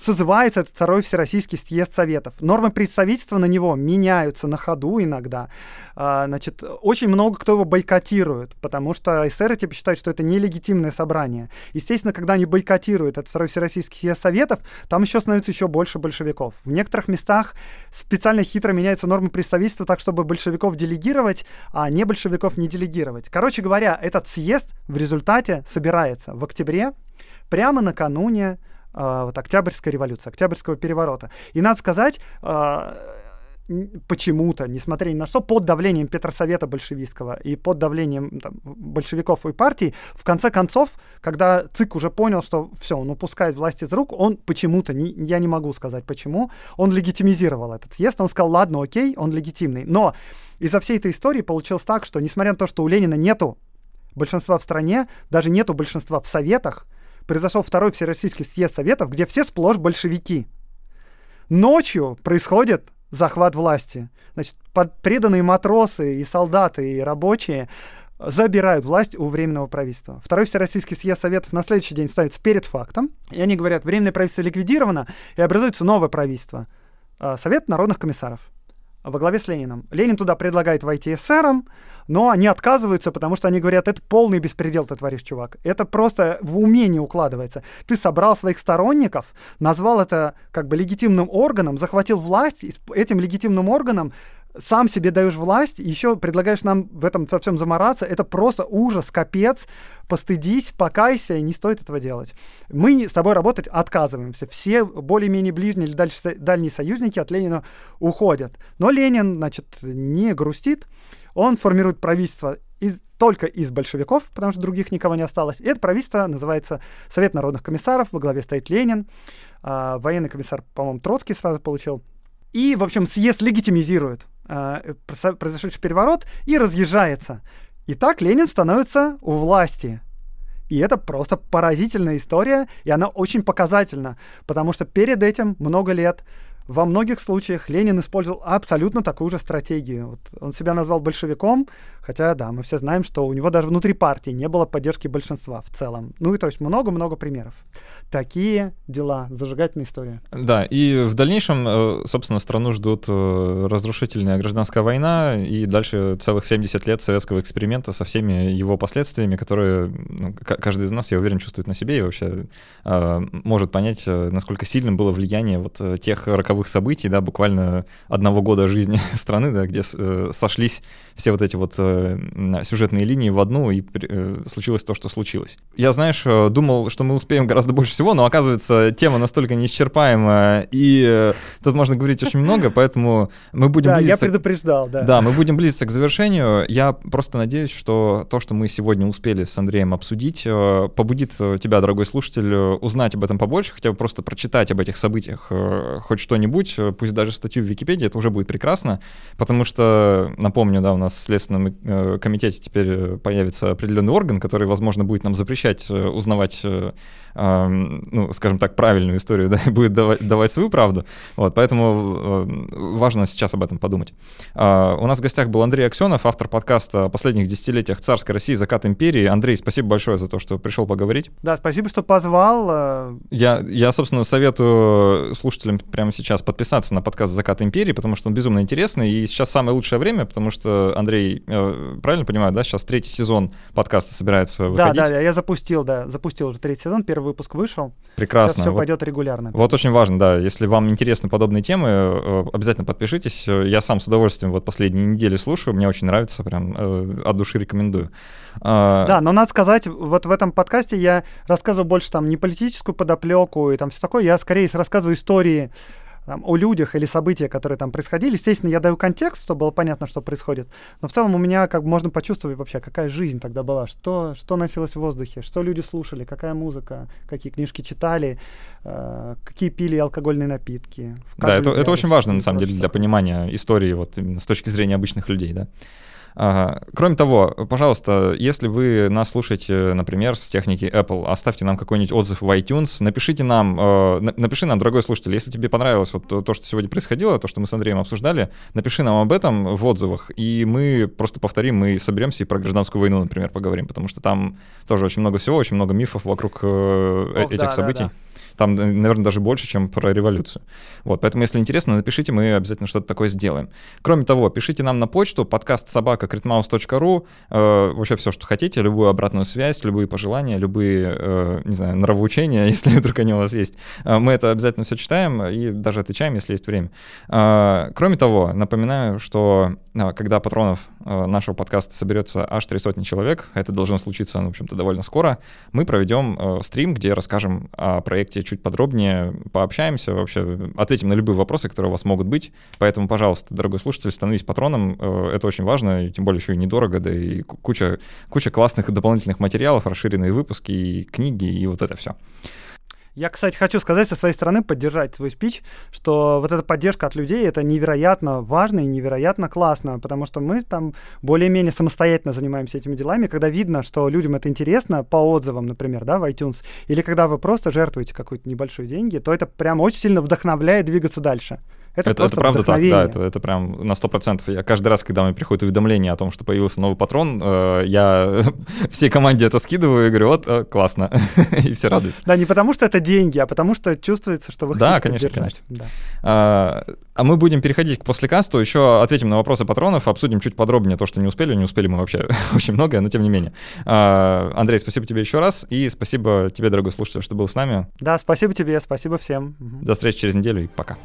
созывается этот второй Всероссийский съезд Советов. Нормы представительства на него меняются на ходу иногда. А, значит, очень много кто его бойкотирует, потому что эсеры типа считают, что это нелегитимное собрание. Естественно, когда они бойкотируют этот второй Всероссийский съезд Советов, там еще становится еще больше большевиков. В некоторых местах специально хитро меняются нормы представительства так, чтобы большевиков делегировать, а не большевиков не делегировать. Короче говоря, этот съезд в результате собирается в октябре, прямо накануне вот Октябрьской революции, Октябрьского переворота. И надо сказать, э, почему-то, несмотря ни на что, под давлением Петросовета большевистского и под давлением там, большевиков и партий, в конце концов, когда ЦИК уже понял, что все, он упускает власть из рук, он почему-то, не, я не могу сказать почему, он легитимизировал этот съезд, он сказал, ладно, окей, он легитимный. Но из-за всей этой истории получилось так, что несмотря на то, что у Ленина нету большинства в стране, даже нету большинства в Советах, произошел второй Всероссийский съезд Советов, где все сплошь большевики. Ночью происходит захват власти. Значит, преданные матросы и солдаты и рабочие забирают власть у Временного правительства. Второй Всероссийский съезд Советов на следующий день ставится перед фактом, и они говорят, Временное правительство ликвидировано, и образуется новое правительство. А, Совет народных комиссаров во главе с Лениным. Ленин туда предлагает войти эсером, но они отказываются, потому что они говорят, это полный беспредел ты творишь, чувак. Это просто в уме не укладывается. Ты собрал своих сторонников, назвал это как бы легитимным органом, захватил власть, и этим легитимным органом сам себе даешь власть, еще предлагаешь нам в этом во всем замораться, это просто ужас, капец, постыдись, покайся, и не стоит этого делать. Мы с тобой работать отказываемся. Все более-менее ближние или дальше, дальние союзники от Ленина уходят. Но Ленин, значит, не грустит, он формирует правительство из, только из большевиков, потому что других никого не осталось. И это правительство называется Совет народных комиссаров, во главе стоит Ленин, а, военный комиссар, по-моему, Троцкий сразу получил. И, в общем, съезд легитимизирует э, произошедший переворот и разъезжается. И так Ленин становится у власти. И это просто поразительная история, и она очень показательна, потому что перед этим много лет во многих случаях Ленин использовал абсолютно такую же стратегию. Вот он себя назвал большевиком, хотя, да, мы все знаем, что у него даже внутри партии не было поддержки большинства в целом. Ну и то есть много-много примеров. Такие дела, зажигательная история. Да, и в дальнейшем, э, собственно, страну ждут э, разрушительная гражданская война и дальше целых 70 лет советского эксперимента со всеми его последствиями, которые ну, каждый из нас, я уверен, чувствует на себе и вообще э, может понять, насколько сильным было влияние вот тех роковых событий, да, буквально одного года жизни [LAUGHS] страны, да, где сошлись все вот эти вот э, сюжетные линии в одну, и э, случилось то, что случилось. Я, знаешь, э, думал, что мы успеем гораздо больше всего, но оказывается, тема настолько неисчерпаемая, и э, тут можно говорить очень много, поэтому мы будем да, близиться... я предупреждал, да. Да, мы будем близиться к завершению. Я просто надеюсь, что то, что мы сегодня успели с Андреем обсудить, э, побудит тебя, дорогой слушатель, узнать об этом побольше, хотя бы просто прочитать об этих событиях хоть что-нибудь пусть даже статью в Википедии, это уже будет прекрасно, потому что, напомню, да, у нас в Следственном э, комитете теперь появится определенный орган, который, возможно, будет нам запрещать э, узнавать ну, скажем так, правильную историю, [LAUGHS] да, и будет давать, давать свою правду. Вот, поэтому важно сейчас об этом подумать. А, у нас в гостях был Андрей Аксенов, автор подкаста о последних десятилетиях царской России «Закат империи». Андрей, спасибо большое за то, что пришел поговорить. Да, спасибо, что позвал. Э. Я, я, собственно, советую слушателям прямо сейчас подписаться на подкаст «Закат империи», потому что он безумно интересный, и сейчас самое лучшее время, потому что, Андрей, э, правильно понимаю, да, сейчас третий сезон подкаста собирается выходить? Да, да, я запустил, да, запустил уже третий сезон, первый выпуск вышел. Прекрасно. Сейчас все вот, пойдет регулярно. Вот очень важно, да. Если вам интересны подобные темы, э, обязательно подпишитесь. Я сам с удовольствием вот последние недели слушаю, мне очень нравится, прям э, от души рекомендую. А, да, но надо сказать, вот в этом подкасте я рассказываю больше там не политическую подоплеку и там все такое, я скорее рассказываю истории там, о людях или события, которые там происходили. Естественно, я даю контекст, чтобы было понятно, что происходит. Но в целом у меня как бы можно почувствовать вообще, какая жизнь тогда была, что, что носилось в воздухе, что люди слушали, какая музыка, какие книжки читали, э, какие пили алкогольные напитки. Да, это, это очень важно, на самом деле, для понимания истории вот именно с точки зрения обычных людей, да. Кроме того, пожалуйста, если вы нас слушаете, например, с техники Apple, оставьте нам какой-нибудь отзыв в iTunes, напишите нам, э, напиши нам, дорогой слушатель, если тебе понравилось вот то, что сегодня происходило, то, что мы с Андреем обсуждали, напиши нам об этом в отзывах, и мы просто повторим, мы соберемся и про гражданскую войну, например, поговорим, потому что там тоже очень много всего, очень много мифов вокруг э, Ох, этих да, событий. Да, да. Там, наверное, даже больше, чем про революцию. Вот, поэтому, если интересно, напишите, мы обязательно что-то такое сделаем. Кроме того, пишите нам на почту подкаст собака критмаус.ру, э, вообще все, что хотите, любую обратную связь, любые пожелания, любые, э, не знаю, нравоучения, [LAUGHS] если вдруг они у вас есть. Э, мы это обязательно все читаем и даже отвечаем, если есть время. Э, кроме того, напоминаю, что э, когда патронов э, нашего подкаста соберется аж три сотни человек, это должно случиться, ну, в общем-то, довольно скоро, мы проведем э, стрим, где расскажем о проекте чуть подробнее пообщаемся, вообще ответим на любые вопросы, которые у вас могут быть. Поэтому, пожалуйста, дорогой слушатель, становись патроном. Это очень важно, и тем более еще и недорого, да и куча, куча классных дополнительных материалов, расширенные выпуски, и книги, и вот это все. Я, кстати, хочу сказать со своей стороны, поддержать свой спич, что вот эта поддержка от людей, это невероятно важно и невероятно классно, потому что мы там более-менее самостоятельно занимаемся этими делами, когда видно, что людям это интересно, по отзывам, например, да, в iTunes, или когда вы просто жертвуете какой-то небольшой деньги, то это прям очень сильно вдохновляет двигаться дальше. Это, это, это правда так, да, это, это прям на сто процентов. Я каждый раз, когда мне приходит уведомление о том, что появился новый патрон, э, я [LAUGHS] всей команде это скидываю и говорю, вот, э, классно, [LAUGHS] и все радуются. Да, не потому что это деньги, а потому что чувствуется, что вы хотите Да, конечно, конечно. Да. А, а мы будем переходить к послекасту, еще ответим на вопросы патронов, обсудим чуть подробнее то, что не успели, не успели мы вообще [LAUGHS] очень многое, но тем не менее. А, Андрей, спасибо тебе еще раз, и спасибо тебе, дорогой слушатель, что был с нами. Да, спасибо тебе, спасибо всем. До встречи через неделю и пока.